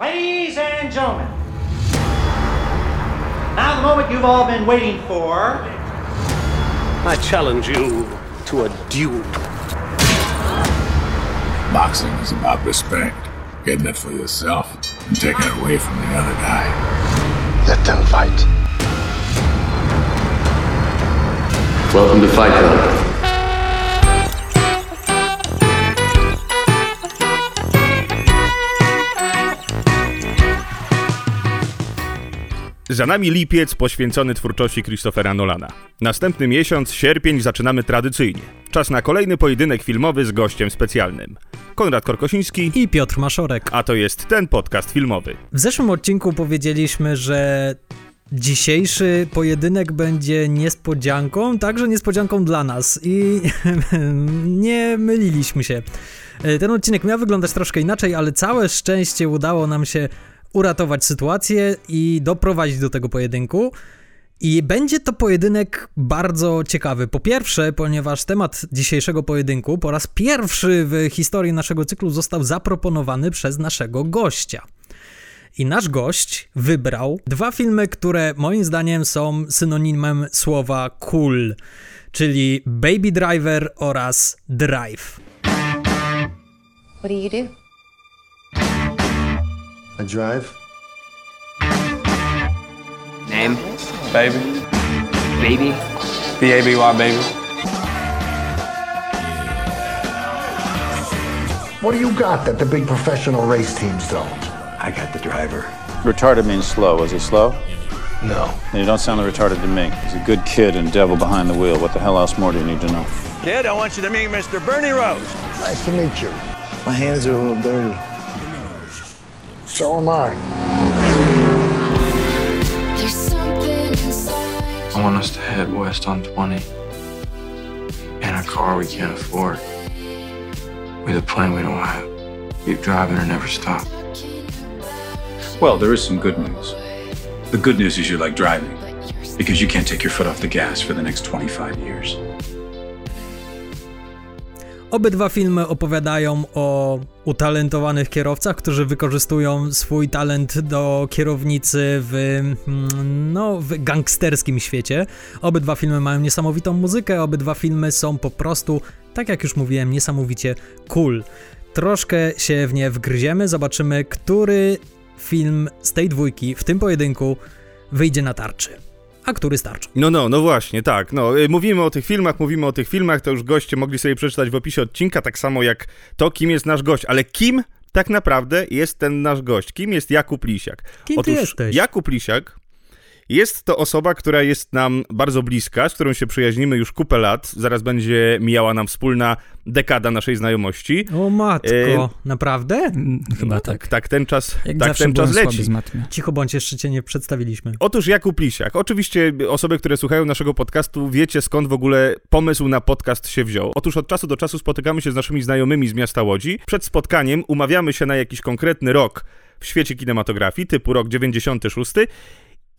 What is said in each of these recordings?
Ladies and gentlemen, now the moment you've all been waiting for. I challenge you to a duel. Boxing is about respect, getting it for yourself and taking it away from the other guy. Let them fight. Welcome to Fight Club. Za nami lipiec poświęcony twórczości Christophera Nolana. Następny miesiąc, sierpień, zaczynamy tradycyjnie. Czas na kolejny pojedynek filmowy z gościem specjalnym. Konrad Korkosiński i Piotr Maszorek. A to jest ten podcast filmowy. W zeszłym odcinku powiedzieliśmy, że Dzisiejszy pojedynek będzie niespodzianką, także niespodzianką dla nas i nie myliliśmy się. Ten odcinek miał wyglądać troszkę inaczej, ale całe szczęście udało nam się uratować sytuację i doprowadzić do tego pojedynku. I będzie to pojedynek bardzo ciekawy. Po pierwsze, ponieważ temat dzisiejszego pojedynku po raz pierwszy w historii naszego cyklu został zaproponowany przez naszego gościa. I nasz gość wybrał dwa filmy, które moim zdaniem są synonimem słowa cool, czyli Baby Driver oraz Drive. What do you do? I drive. Name? Baby. Baby? B-A-B-Y, baby. What do you got that the big professional race teams don't? I got the driver. Retarded means slow. Is he slow? No. And you don't sound retarded to me. He's a good kid and devil behind the wheel. What the hell else more do you need to know? Kid, I want you to meet Mr. Bernie Rose. Nice to meet you. My hands are a little dirty. So am I. I want us to head west on 20 in a car we can't afford. With a plane we don't have. Keep driving or never stop. Well, there is some good news. The good news is you like driving because you can't take your foot off the gas for the next 25 years. Obydwa filmy opowiadają o utalentowanych kierowcach, którzy wykorzystują swój talent do kierownicy w, mm, no, w gangsterskim świecie. Obydwa filmy mają niesamowitą muzykę, obydwa filmy są po prostu, tak jak już mówiłem, niesamowicie cool. Troszkę się w nie wgryziemy, zobaczymy, który film z tej dwójki w tym pojedynku wyjdzie na tarczy a który starczy. No, no, no właśnie, tak. No, y, mówimy o tych filmach, mówimy o tych filmach, to już goście mogli sobie przeczytać w opisie odcinka, tak samo jak to, kim jest nasz gość. Ale kim tak naprawdę jest ten nasz gość? Kim jest Jakub Lisiak? Kim Otóż ty jesteś? Jakub Lisiak jest to osoba, która jest nam bardzo bliska, z którą się przyjaźnimy już kupę lat. Zaraz będzie mijała nam wspólna dekada naszej znajomości. O matko, e... naprawdę? Mm, chyba no, tak. Tak, ten czas, Jak tak ten czas leci. Cicho bądź, jeszcze cię nie przedstawiliśmy. Otóż Jakub Lisiak. Oczywiście osoby, które słuchają naszego podcastu, wiecie skąd w ogóle pomysł na podcast się wziął. Otóż od czasu do czasu spotykamy się z naszymi znajomymi z miasta Łodzi. Przed spotkaniem umawiamy się na jakiś konkretny rok w świecie kinematografii, typu rok 96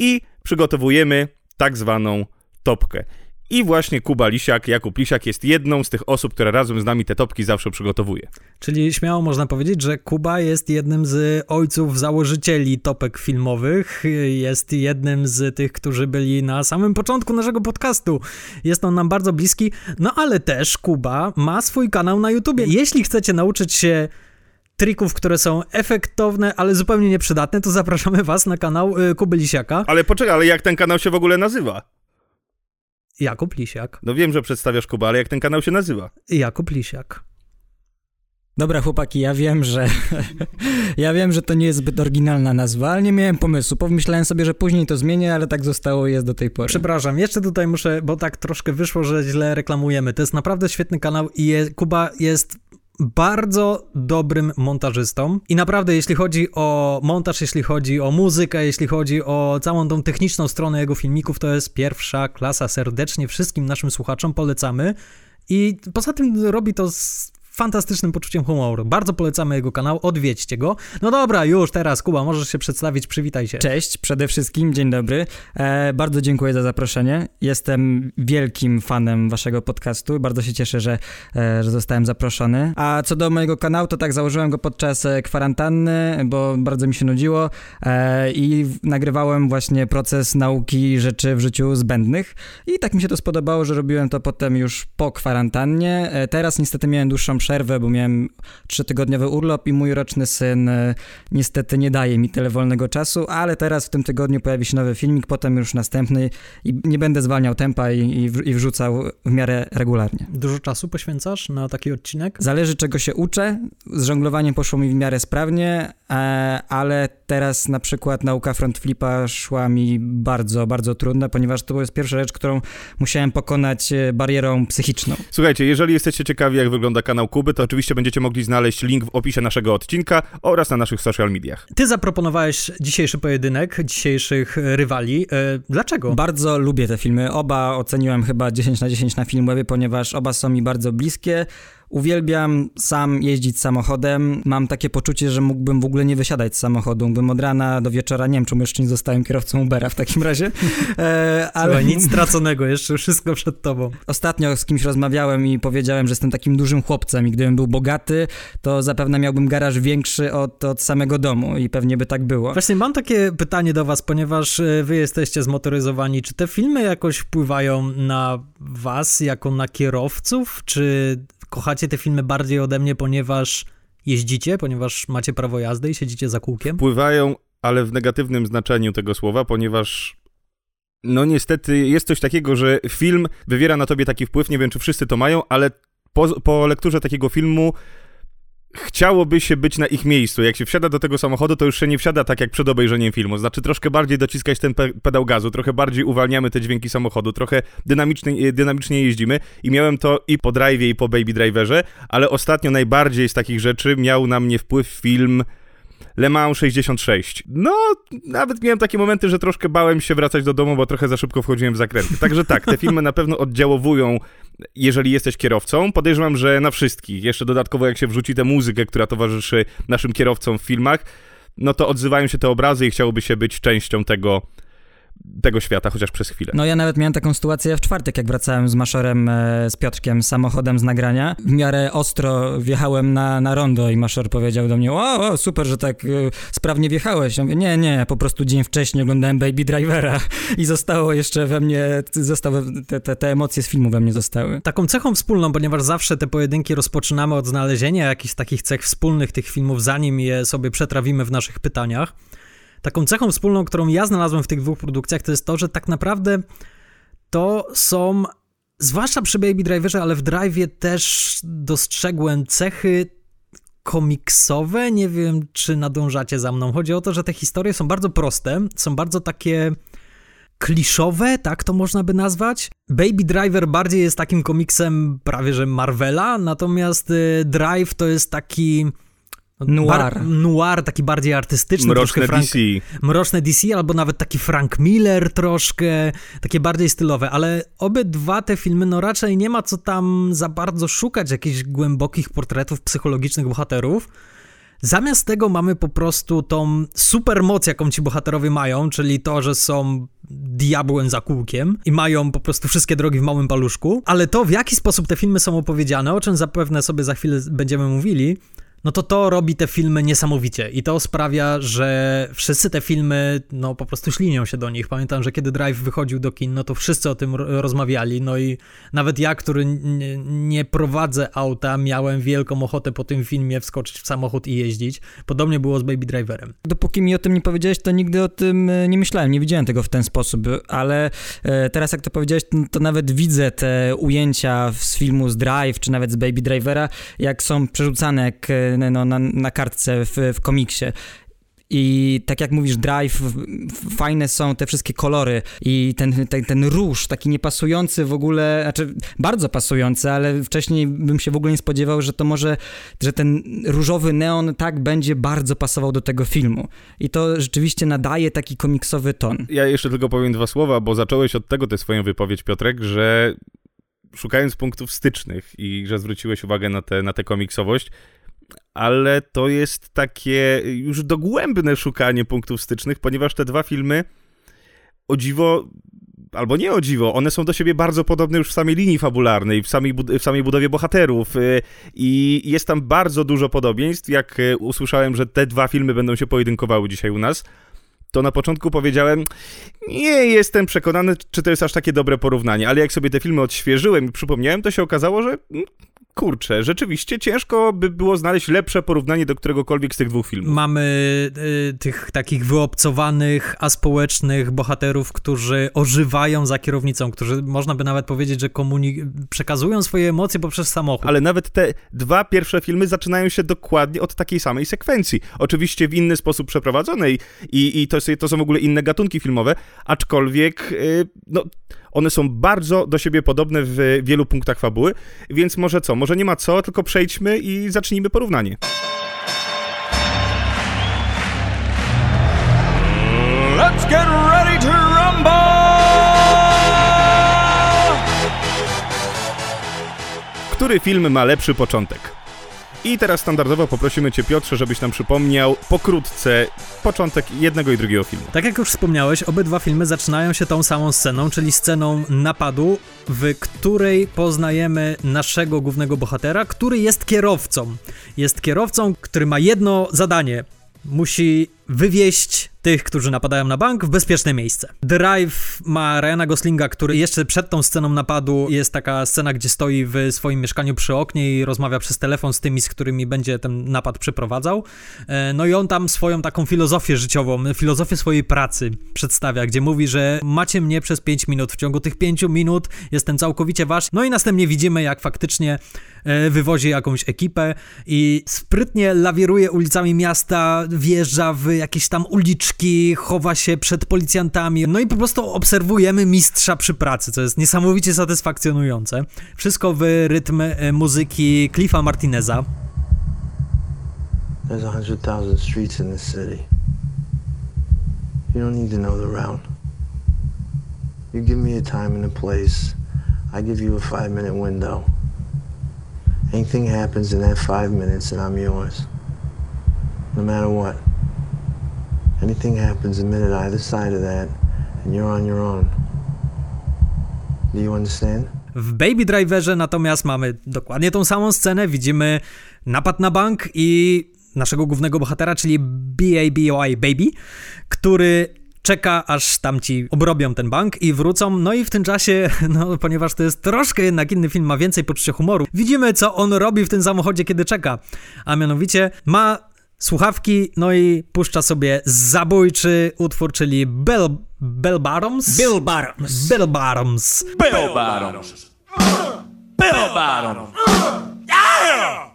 i przygotowujemy tak zwaną topkę. I właśnie Kuba Lisiak, Jakub Lisiak jest jedną z tych osób, która razem z nami te topki zawsze przygotowuje. Czyli śmiało można powiedzieć, że Kuba jest jednym z ojców założycieli topek filmowych, jest jednym z tych, którzy byli na samym początku naszego podcastu. Jest on nam bardzo bliski, no ale też Kuba ma swój kanał na YouTubie. Jeśli chcecie nauczyć się trików, które są efektowne, ale zupełnie nieprzydatne, to zapraszamy was na kanał y, Kuby Lisiaka. Ale poczekaj, ale jak ten kanał się w ogóle nazywa? Jakub Lisiak. No wiem, że przedstawiasz Kuba, ale jak ten kanał się nazywa? Jakub Lisiak. Dobra, chłopaki, ja wiem, że ja wiem, że to nie jest zbyt oryginalna nazwa, ale nie miałem pomysłu. Pomyślałem sobie, że później to zmienię, ale tak zostało i jest do tej pory. Przepraszam, jeszcze tutaj muszę, bo tak troszkę wyszło, że źle reklamujemy. To jest naprawdę świetny kanał i je, Kuba jest bardzo dobrym montażystą i naprawdę jeśli chodzi o montaż, jeśli chodzi o muzykę, jeśli chodzi o całą tą techniczną stronę jego filmików, to jest pierwsza klasa. Serdecznie wszystkim naszym słuchaczom polecamy i poza tym robi to z fantastycznym poczuciem humoru. Bardzo polecamy jego kanał, odwiedźcie go. No dobra, już teraz, Kuba, możesz się przedstawić, przywitaj się. Cześć, przede wszystkim, dzień dobry. E, bardzo dziękuję za zaproszenie. Jestem wielkim fanem waszego podcastu. Bardzo się cieszę, że, e, że zostałem zaproszony. A co do mojego kanału, to tak założyłem go podczas e, kwarantanny, bo bardzo mi się nudziło e, i nagrywałem właśnie proces nauki rzeczy w życiu zbędnych. I tak mi się to spodobało, że robiłem to potem już po kwarantannie. E, teraz niestety miałem dłuższą przerwę, bo miałem trzytygodniowy urlop i mój roczny syn e, niestety nie daje mi tyle wolnego czasu, ale teraz w tym tygodniu pojawi się nowy filmik, potem już następny i nie będę zwalniał tempa i, i, i wrzucał w miarę regularnie. Dużo czasu poświęcasz na taki odcinek? Zależy czego się uczę. Z żonglowaniem poszło mi w miarę sprawnie, e, ale teraz na przykład nauka front flipa szła mi bardzo, bardzo trudna, ponieważ to jest pierwsza rzecz, którą musiałem pokonać e, barierą psychiczną. Słuchajcie, jeżeli jesteście ciekawi, jak wygląda kanał Kuby, to oczywiście będziecie mogli znaleźć link w opisie naszego odcinka oraz na naszych social mediach. Ty zaproponowałeś dzisiejszy pojedynek, dzisiejszych rywali. E, dlaczego? Bardzo lubię te filmy. Oba oceniłem chyba 10 na 10 na Filmwebie, ponieważ oba są mi bardzo bliskie. Uwielbiam sam jeździć samochodem. Mam takie poczucie, że mógłbym w ogóle nie wysiadać z samochodu. Mógłbym od rana do wieczora, nie wiem czemu jeszcze nie zostałem kierowcą Ubera w takim razie. E, ale Słuchaj, nic straconego, jeszcze wszystko przed tobą. Ostatnio z kimś rozmawiałem i powiedziałem, że jestem takim dużym chłopcem i gdybym był bogaty, to zapewne miałbym garaż większy od, od samego domu i pewnie by tak było. Właśnie mam takie pytanie do was, ponieważ e, wy jesteście zmotoryzowani. Czy te filmy jakoś wpływają na was jako na kierowców? Czy kochacie te filmy bardziej ode mnie, ponieważ jeździcie, ponieważ macie prawo jazdy i siedzicie za kółkiem? Wpływają, ale w negatywnym znaczeniu tego słowa, ponieważ no niestety jest coś takiego, że film wywiera na tobie taki wpływ, nie wiem czy wszyscy to mają, ale po, po lekturze takiego filmu chciałoby się być na ich miejscu. Jak się wsiada do tego samochodu, to już się nie wsiada tak jak przed obejrzeniem filmu. Znaczy troszkę bardziej dociskać ten pe pedał gazu, trochę bardziej uwalniamy te dźwięki samochodu, trochę dynamicznie, dynamicznie jeździmy i miałem to i po drive i po baby driverze, ale ostatnio najbardziej z takich rzeczy miał na mnie wpływ film Le Mans 66. No, nawet miałem takie momenty, że troszkę bałem się wracać do domu, bo trochę za szybko wchodziłem w zakręty. Także tak, te filmy na pewno oddziałowują, jeżeli jesteś kierowcą. Podejrzewam, że na wszystkich. Jeszcze dodatkowo, jak się wrzuci tę muzykę, która towarzyszy naszym kierowcom w filmach, no to odzywają się te obrazy i chciałoby się być częścią tego tego świata, chociaż przez chwilę. No ja nawet miałem taką sytuację w czwartek, jak wracałem z Maszorem, e, z Piotrkiem, samochodem z nagrania. W miarę ostro wjechałem na, na rondo i Maszor powiedział do mnie, o, o super, że tak e, sprawnie wjechałeś. Ja mówię, nie, nie, po prostu dzień wcześniej oglądałem Baby Drivera i zostało jeszcze we mnie, zostały, te, te, te emocje z filmu we mnie zostały. Taką cechą wspólną, ponieważ zawsze te pojedynki rozpoczynamy od znalezienia jakichś takich cech wspólnych tych filmów, zanim je sobie przetrawimy w naszych pytaniach, Taką cechą wspólną, którą ja znalazłem w tych dwóch produkcjach, to jest to, że tak naprawdę to są, zwłaszcza przy Baby Driverze, ale w Drive'ie też dostrzegłem cechy komiksowe. Nie wiem, czy nadążacie za mną. Chodzi o to, że te historie są bardzo proste, są bardzo takie kliszowe, tak to można by nazwać. Baby Driver bardziej jest takim komiksem prawie że Marvela, natomiast y, Drive to jest taki Noir. Bar, noir, taki bardziej artystyczny. Mroczne Frank, DC. Mroczne DC, albo nawet taki Frank Miller troszkę, takie bardziej stylowe, ale obydwa te filmy, no raczej nie ma co tam za bardzo szukać jakichś głębokich portretów psychologicznych bohaterów. Zamiast tego mamy po prostu tą supermoc, jaką ci bohaterowie mają, czyli to, że są diabłem za kółkiem i mają po prostu wszystkie drogi w małym paluszku, ale to, w jaki sposób te filmy są opowiedziane, o czym zapewne sobie za chwilę będziemy mówili, no to to robi te filmy niesamowicie i to sprawia, że wszyscy te filmy, no po prostu ślinią się do nich. Pamiętam, że kiedy Drive wychodził do kin, no to wszyscy o tym rozmawiali, no i nawet ja, który nie, nie prowadzę auta, miałem wielką ochotę po tym filmie wskoczyć w samochód i jeździć. Podobnie było z Baby Driverem. Dopóki mi o tym nie powiedziałeś, to nigdy o tym e, nie myślałem, nie widziałem tego w ten sposób, ale e, teraz jak to powiedziałeś, to nawet widzę te ujęcia z filmu z Drive, czy nawet z Baby Drivera, jak są przerzucane, jak e, no, na, na kartce w, w komiksie. I tak jak mówisz, Drive, fajne są te wszystkie kolory i ten, ten, ten róż, taki niepasujący w ogóle, znaczy bardzo pasujący, ale wcześniej bym się w ogóle nie spodziewał, że to może, że ten różowy neon tak będzie bardzo pasował do tego filmu. I to rzeczywiście nadaje taki komiksowy ton. Ja jeszcze tylko powiem dwa słowa, bo zacząłeś od tego tę swoją wypowiedź, Piotrek, że szukając punktów stycznych i że zwróciłeś uwagę na tę na tę komiksowość, ale to jest takie już dogłębne szukanie punktów stycznych, ponieważ te dwa filmy o dziwo albo nie o dziwo, one są do siebie bardzo podobne już w samej linii fabularnej, w samej, w samej budowie bohaterów y, i jest tam bardzo dużo podobieństw. Jak y, usłyszałem, że te dwa filmy będą się pojedynkowały dzisiaj u nas, to na początku powiedziałem, nie jestem przekonany, czy to jest aż takie dobre porównanie, ale jak sobie te filmy odświeżyłem i przypomniałem, to się okazało, że mm, kurczę, rzeczywiście ciężko by było znaleźć lepsze porównanie do któregokolwiek z tych dwóch filmów. Mamy y, tych takich wyobcowanych, aspołecznych bohaterów, którzy ożywają za kierownicą, którzy można by nawet powiedzieć, że komunik- przekazują swoje emocje poprzez samochód. Ale nawet te dwa pierwsze filmy zaczynają się dokładnie od takiej samej sekwencji. Oczywiście w inny sposób przeprowadzonej i, i to, to są w ogóle inne gatunki filmowe, aczkolwiek y, no one są bardzo do siebie podobne w wielu punktach fabuły, więc może co, może nie ma co, tylko przejdźmy i zacznijmy porównanie. Let's get ready to rumble! Który film ma lepszy początek? I teraz standardowo poprosimy Cię, Piotrze, żebyś nam przypomniał pokrótce początek jednego i drugiego filmu. Tak jak już wspomniałeś, obydwa filmy zaczynają się tą samą sceną, czyli sceną napadu, w której poznajemy naszego głównego bohatera, który jest kierowcą. Jest kierowcą, który ma jedno zadanie. Musi wywieźć tych, którzy napadają na bank, w bezpieczne miejsce. Drive ma Ryana Goslinga, który jeszcze przed tą sceną napadu jest taka scena, gdzie stoi w swoim mieszkaniu przy oknie i rozmawia przez telefon z tymi, z którymi będzie ten napad przeprowadzał. E, no i on tam swoją taką filozofię życiową, filozofię swojej pracy przedstawia, gdzie mówi, że macie mnie przez 5 minut, w ciągu tych 5 minut jestem całkowicie wasz. No i następnie widzimy, jak faktycznie e, wywozi jakąś ekipę i sprytnie lawiruje ulicami miasta, wjeżdża w jakieś tam uliczki, chowa się przed policjantami. No i po prostu obserwujemy mistrza przy pracy, co jest niesamowicie satysfakcjonujące. Wszystko w rytm e, muzyki Cliffa Martineza. There's a hundred thousand streets in this city. You don't need to know the route. You give me a time and a place, I give you a five minute window. Anything happens in that five minutes and I'm yours. No matter what. Anything happens a minute either side of that, and you're on your own. Do you understand? W Baby Driverze natomiast mamy dokładnie tą samą scenę. Widzimy napad na bank i naszego głównego bohatera, czyli BABY Baby, który czeka, aż tamci obrobią ten bank i wrócą. No i w tym czasie, no ponieważ to jest troszkę jednak inny film, ma więcej poczucia humoru, widzimy, co on robi w tym samochodzie, kiedy czeka. A mianowicie ma słuchawki, no i puszcza sobie zabójczy utwór, czyli Bell, Bell Bottoms? Bill Bottoms. Bill Bottoms. Bill Bottoms. Bill Bottoms. Yeah!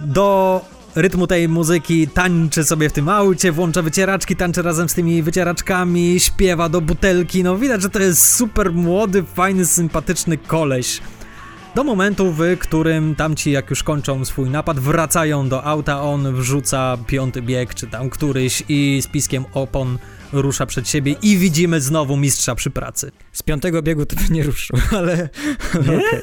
Do rytmu tej muzyki tańczy sobie w tym aucie, włącza wycieraczki, tańczy razem z tymi wycieraczkami, śpiewa do butelki. No widać, że to jest super młody, fajny, sympatyczny koleś. Do momentu, w którym tamci, jak już kończą swój napad, wracają do auta, on wrzuca piąty bieg, czy tam któryś i z piskiem opon rusza przed siebie i widzimy znowu mistrza przy pracy. Z piątego biegu to by nie ruszył, ale... Nie? Okay.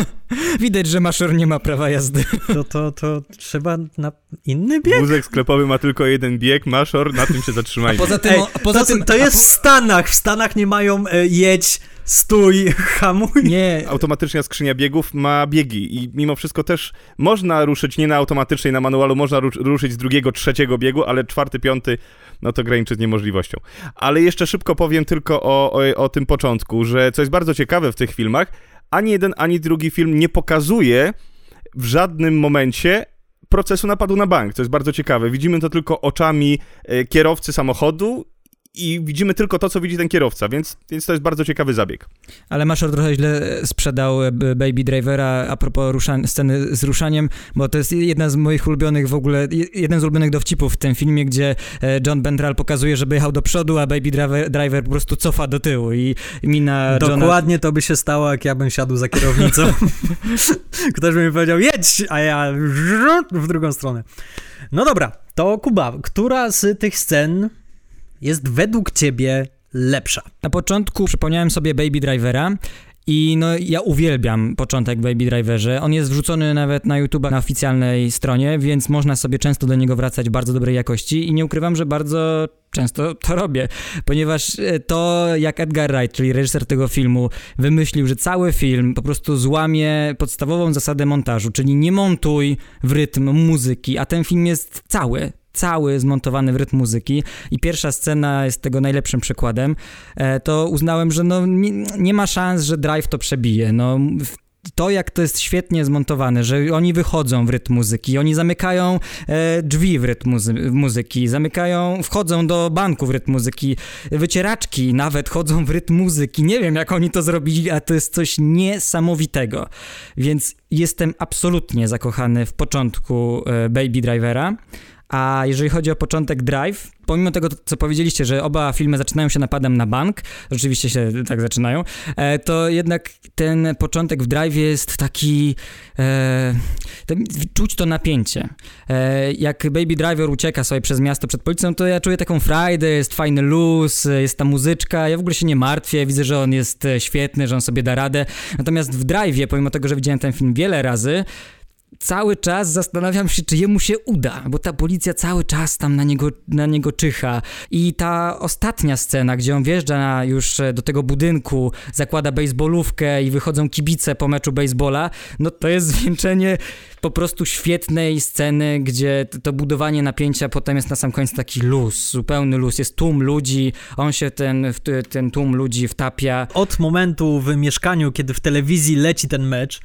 Widać, że Maszor nie ma prawa jazdy. To, to, to trzeba na inny bieg? Wózek sklepowy ma tylko jeden bieg, Maszor, na tym się zatrzymajmy. A poza tym... Ej, a poza to, tym to jest w Stanach, w Stanach nie mają e, jedź, stój, hamuj. Nie. Automatyczna skrzynia biegów ma biegi i mimo wszystko też można ruszyć nie na automatycznej, na manualu, można ru ruszyć z drugiego, trzeciego biegu, ale czwarty, piąty no to graniczy z niemożliwością. Ale jeszcze szybko powiem tylko o, o, o tym początku, że co jest bardzo ciekawe w tych filmach, ani jeden, ani drugi film nie pokazuje w żadnym momencie procesu napadu na bank, co jest bardzo ciekawe. Widzimy to tylko oczami e, kierowcy samochodu i widzimy tylko to, co widzi ten kierowca, więc, więc to jest bardzo ciekawy zabieg. Ale Maszor trochę źle sprzedał e, Baby Drivera a propos rusza- sceny z ruszaniem, bo to jest jedna z moich ulubionych w ogóle, jeden z ulubionych dowcipów w tym filmie, gdzie e, John Bendral pokazuje, żeby jechał do przodu, a Baby Driver, driver po prostu cofa do tyłu i mina Dokładnie Johna... to by się stało, jak ja bym siadł za kierownicą. Ktoś by mi powiedział, jedź, a ja w drugą stronę. No dobra, To Kuba, która z tych scen jest według ciebie lepsza? Na początku przypomniałem sobie Baby Drivera i no, ja uwielbiam początek Baby Driverze. On jest wrzucony nawet na YouTube na oficjalnej stronie, więc można sobie często do niego wracać bardzo dobrej jakości i nie ukrywam, że bardzo często to robię, ponieważ e, to jak Edgar Wright, czyli reżyser tego filmu, wymyślił, że cały film po prostu złamie podstawową zasadę montażu, czyli nie montuj w rytm muzyki, a ten film jest cały, cały zmontowany w rytm muzyki i pierwsza scena jest tego najlepszym przykładem, e, to uznałem, że no nie, nie ma szans, że Drive to przebije. No, to, jak to jest świetnie zmontowane, że oni wychodzą w rytm muzyki, oni zamykają e, drzwi w rytm muzy- muzyki, zamykają, wchodzą do banku w rytm muzyki, wycieraczki nawet chodzą w rytm muzyki. Nie wiem, jak oni to zrobili, a to jest coś niesamowitego. Więc jestem absolutnie zakochany w początku e, Baby Drivera. A jeżeli chodzi o początek Drive, pomimo tego, co powiedzieliście, że oba filmy zaczynają się napadem na bank, rzeczywiście się tak zaczynają, e, to jednak ten początek w Drive jest taki... E, czuć to napięcie. E, jak Baby Driver ucieka sobie przez miasto przed policją, to ja czuję taką frajdę, jest fajny luz, jest ta muzyczka, ja w ogóle się nie martwię, widzę, że on jest świetny, że on sobie da radę. Natomiast w Drive, pomimo tego, że widziałem ten film wiele razy, cały czas zastanawiam się, czy jemu się uda, bo ta policja cały czas tam na niego, na niego czyha. I ta ostatnia scena, gdzie on wjeżdża na, już do tego budynku, zakłada baseballówkę i wychodzą kibice po meczu baseballa, no to jest zwieńczenie po prostu świetnej sceny, gdzie to budowanie napięcia potem jest na sam koniec taki luz, zupełny luz. Jest tłum ludzi, on się ten, ten tłum ludzi wtapia. Od momentu w mieszkaniu, kiedy w telewizji leci ten mecz,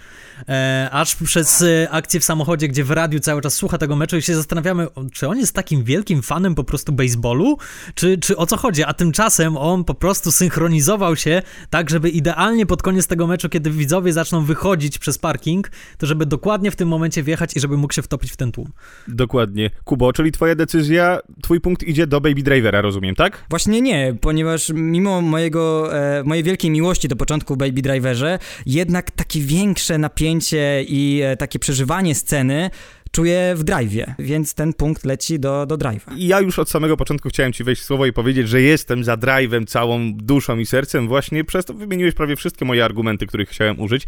e, aż przez e, akcję w samochodzie, gdzie w radiu cały czas słucha tego meczu i się zastanawiamy, czy on jest takim wielkim fanem po prostu baseballu, czy, czy o co chodzi, a tymczasem on po prostu synchronizował się tak, żeby idealnie pod koniec tego meczu, kiedy widzowie zaczną wychodzić przez parking, to żeby dokładnie w tym momencie wjechać i żeby mógł się wtopić w ten tłum. Dokładnie. Kubo, czyli twoja decyzja, twój punkt idzie do Baby Drivera, rozumiem, tak? Właśnie nie, ponieważ mimo mojego, e, mojej wielkiej miłości do początku Baby Driverze, jednak takie większe napięcie i e, takie przeżywanie przeżywanie sceny czuję w drive'ie, więc ten punkt leci do, do drive'a. Ja już od samego początku chciałem ci wejść w słowo i powiedzieć, że jestem za drive'em całą duszą i sercem, właśnie przez to wymieniłeś prawie wszystkie moje argumenty, których chciałem użyć,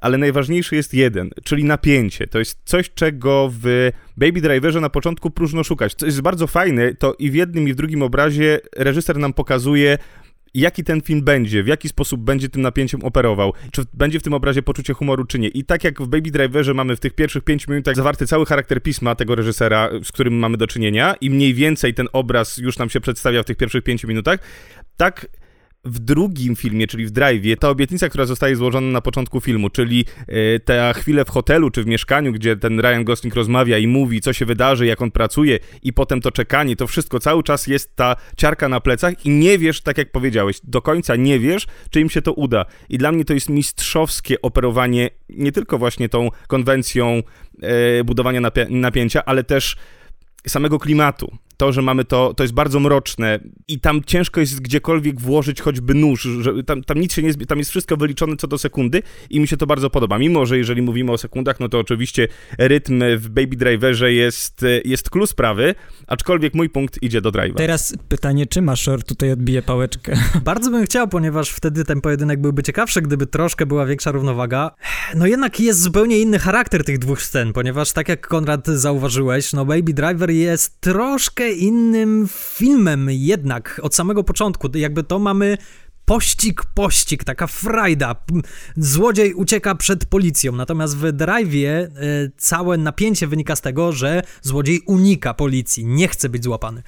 ale najważniejszy jest jeden, czyli napięcie. To jest coś, czego w Baby Driverze na początku próżno szukać. Co jest bardzo fajne, to i w jednym i w drugim obrazie reżyser nam pokazuje jaki ten film będzie, w jaki sposób będzie tym napięciem operował, czy będzie w tym obrazie poczucie humoru, czy nie. I tak jak w Baby Driverze mamy w tych pierwszych pięciu minutach zawarty cały charakter pisma tego reżysera, z którym mamy do czynienia i mniej więcej ten obraz już nam się przedstawia w tych pierwszych pięciu minutach, tak w drugim filmie, czyli w Drive'ie, ta obietnica, która zostaje złożona na początku filmu, czyli yy, ta chwilę w hotelu czy w mieszkaniu, gdzie ten Ryan Gosling rozmawia i mówi, co się wydarzy, jak on pracuje i potem to czekanie, to wszystko cały czas jest ta ciarka na plecach i nie wiesz, tak jak powiedziałeś, do końca nie wiesz, czy im się to uda. I dla mnie to jest mistrzowskie operowanie nie tylko właśnie tą konwencją yy, budowania napięcia, ale też samego klimatu to, że mamy to, to jest bardzo mroczne i tam ciężko jest gdziekolwiek włożyć choćby nóż, że tam, tam nic się nie, tam jest wszystko wyliczone co do sekundy i mi się to bardzo podoba. Mimo, że jeżeli mówimy o sekundach, no to oczywiście rytm w Baby Driverze jest, jest klucz sprawy, aczkolwiek mój punkt idzie do drive'a. Teraz pytanie, czy Maszor tutaj odbije pałeczkę? Bardzo bym chciał, ponieważ wtedy ten pojedynek byłby ciekawszy, gdyby troszkę była większa równowaga. No jednak jest zupełnie inny charakter tych dwóch scen, ponieważ tak jak Konrad zauważyłeś, no Baby Driver jest troszkę innym filmem jednak od samego początku. Jakby to mamy pościg, pościg, taka frajda. Złodziej ucieka przed policją, natomiast w Drive'ie e, całe napięcie wynika z tego, że złodziej unika policji, nie chce być złapany.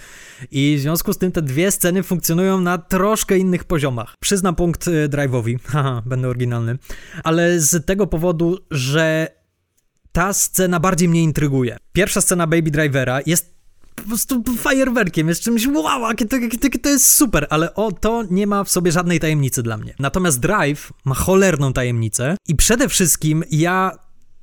I w związku z tym te dwie sceny funkcjonują na troszkę innych poziomach. Przyznam punkt e, Drive'owi, haha, będę oryginalny, ale z tego powodu, że ta scena bardziej mnie intryguje. Pierwsza scena Baby Drivera jest po prostu fajerwerkiem, jest czymś wow, jakie to, jakie to jest super, ale o, to nie ma w sobie żadnej tajemnicy dla mnie. Natomiast Drive ma cholerną tajemnicę i przede wszystkim ja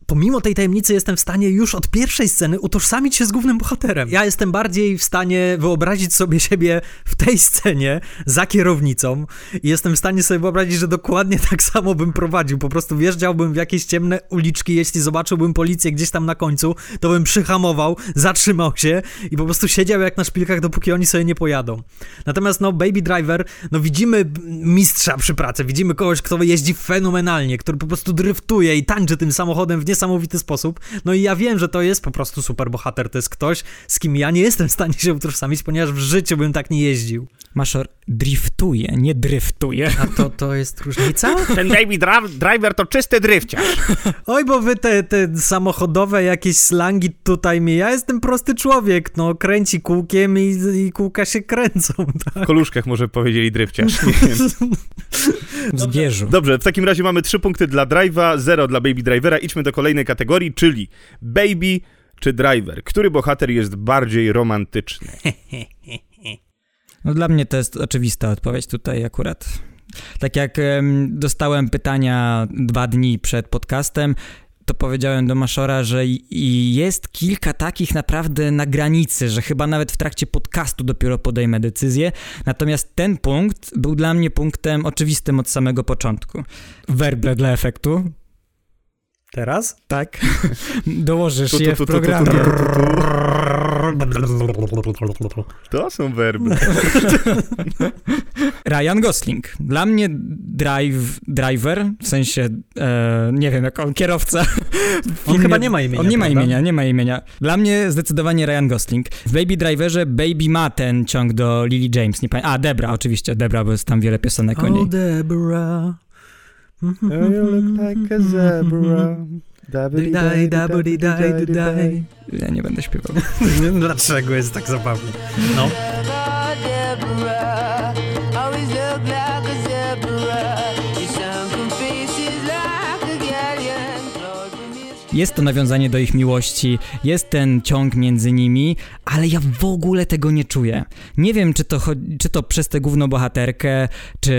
pomimo tej tajemnicy jestem w stanie już od pierwszej sceny utożsamić się z głównym bohaterem. Ja jestem bardziej w stanie wyobrazić sobie siebie w tej scenie za kierownicą i jestem w stanie sobie wyobrazić, że dokładnie tak samo bym prowadził. Po prostu wjeżdżałbym w jakieś ciemne uliczki, jeśli zobaczyłbym policję gdzieś tam na końcu, to bym przyhamował, zatrzymał się i po prostu siedział jak na szpilkach, dopóki oni sobie nie pojadą. Natomiast no Baby Driver, no widzimy mistrza przy pracy, widzimy kogoś, kto jeździ fenomenalnie, który po prostu dryftuje i tańczy tym samochodem w niesamowity sposób. No i ja wiem, że to jest po prostu super bohater, to jest ktoś, z kim ja nie jestem w stanie się utożsamić, ponieważ w życiu bym tak nie jeździł. Maszor driftuje, nie dryftuje. A to, to jest różnica? Ten Baby Driver to czysty drifciarz. Oj, bo wy te, te samochodowe jakieś slangi tutaj mi. Ja jestem prosty człowiek, no kręci kółkiem i, i kółka się kręcą. Tak? W koluszkach może powiedzieli drifciarz. W zbieżu. Dobrze, w takim razie mamy trzy punkty dla Drive'a, zero dla Baby Drivera. Idźmy do kolejnej kategorii, czyli Baby czy Driver. Który bohater jest bardziej romantyczny? No dla mnie to jest oczywista odpowiedź tutaj akurat. Tak jak um, dostałem pytania dwa dni przed podcastem, to powiedziałem do Maszora, że i jest kilka takich naprawdę na granicy, że chyba nawet w trakcie podcastu dopiero podejmę decyzję. Natomiast ten punkt był dla mnie punktem oczywistym od samego początku. Werble dla efektu. Teraz? Tak. Dołożysz je w programie. To są werby. Ryan Gosling. Dla mnie drive, driver, w sensie, e, nie wiem, jak on, kierowca. On chyba nie ma imienia. On nie ma prawda? imienia, nie ma imienia. Dla mnie zdecydowanie Ryan Gosling. W Baby Driverze Baby ma ten ciąg do Lily James. Nie pamiętam. A, Debra, oczywiście, Debra, bo jest tam wiele piosenek o niej. Oh, Deborah. You look like a zebra. Daj, dabudi, daj, daj. Ja nie będę śpiewał. Dlaczego jest tak zabawnie? No. Jest to nawiązanie do ich miłości, jest ten ciąg między nimi, ale ja w ogóle tego nie czuję. Nie wiem, czy to, czy to przez tę główną bohaterkę, czy,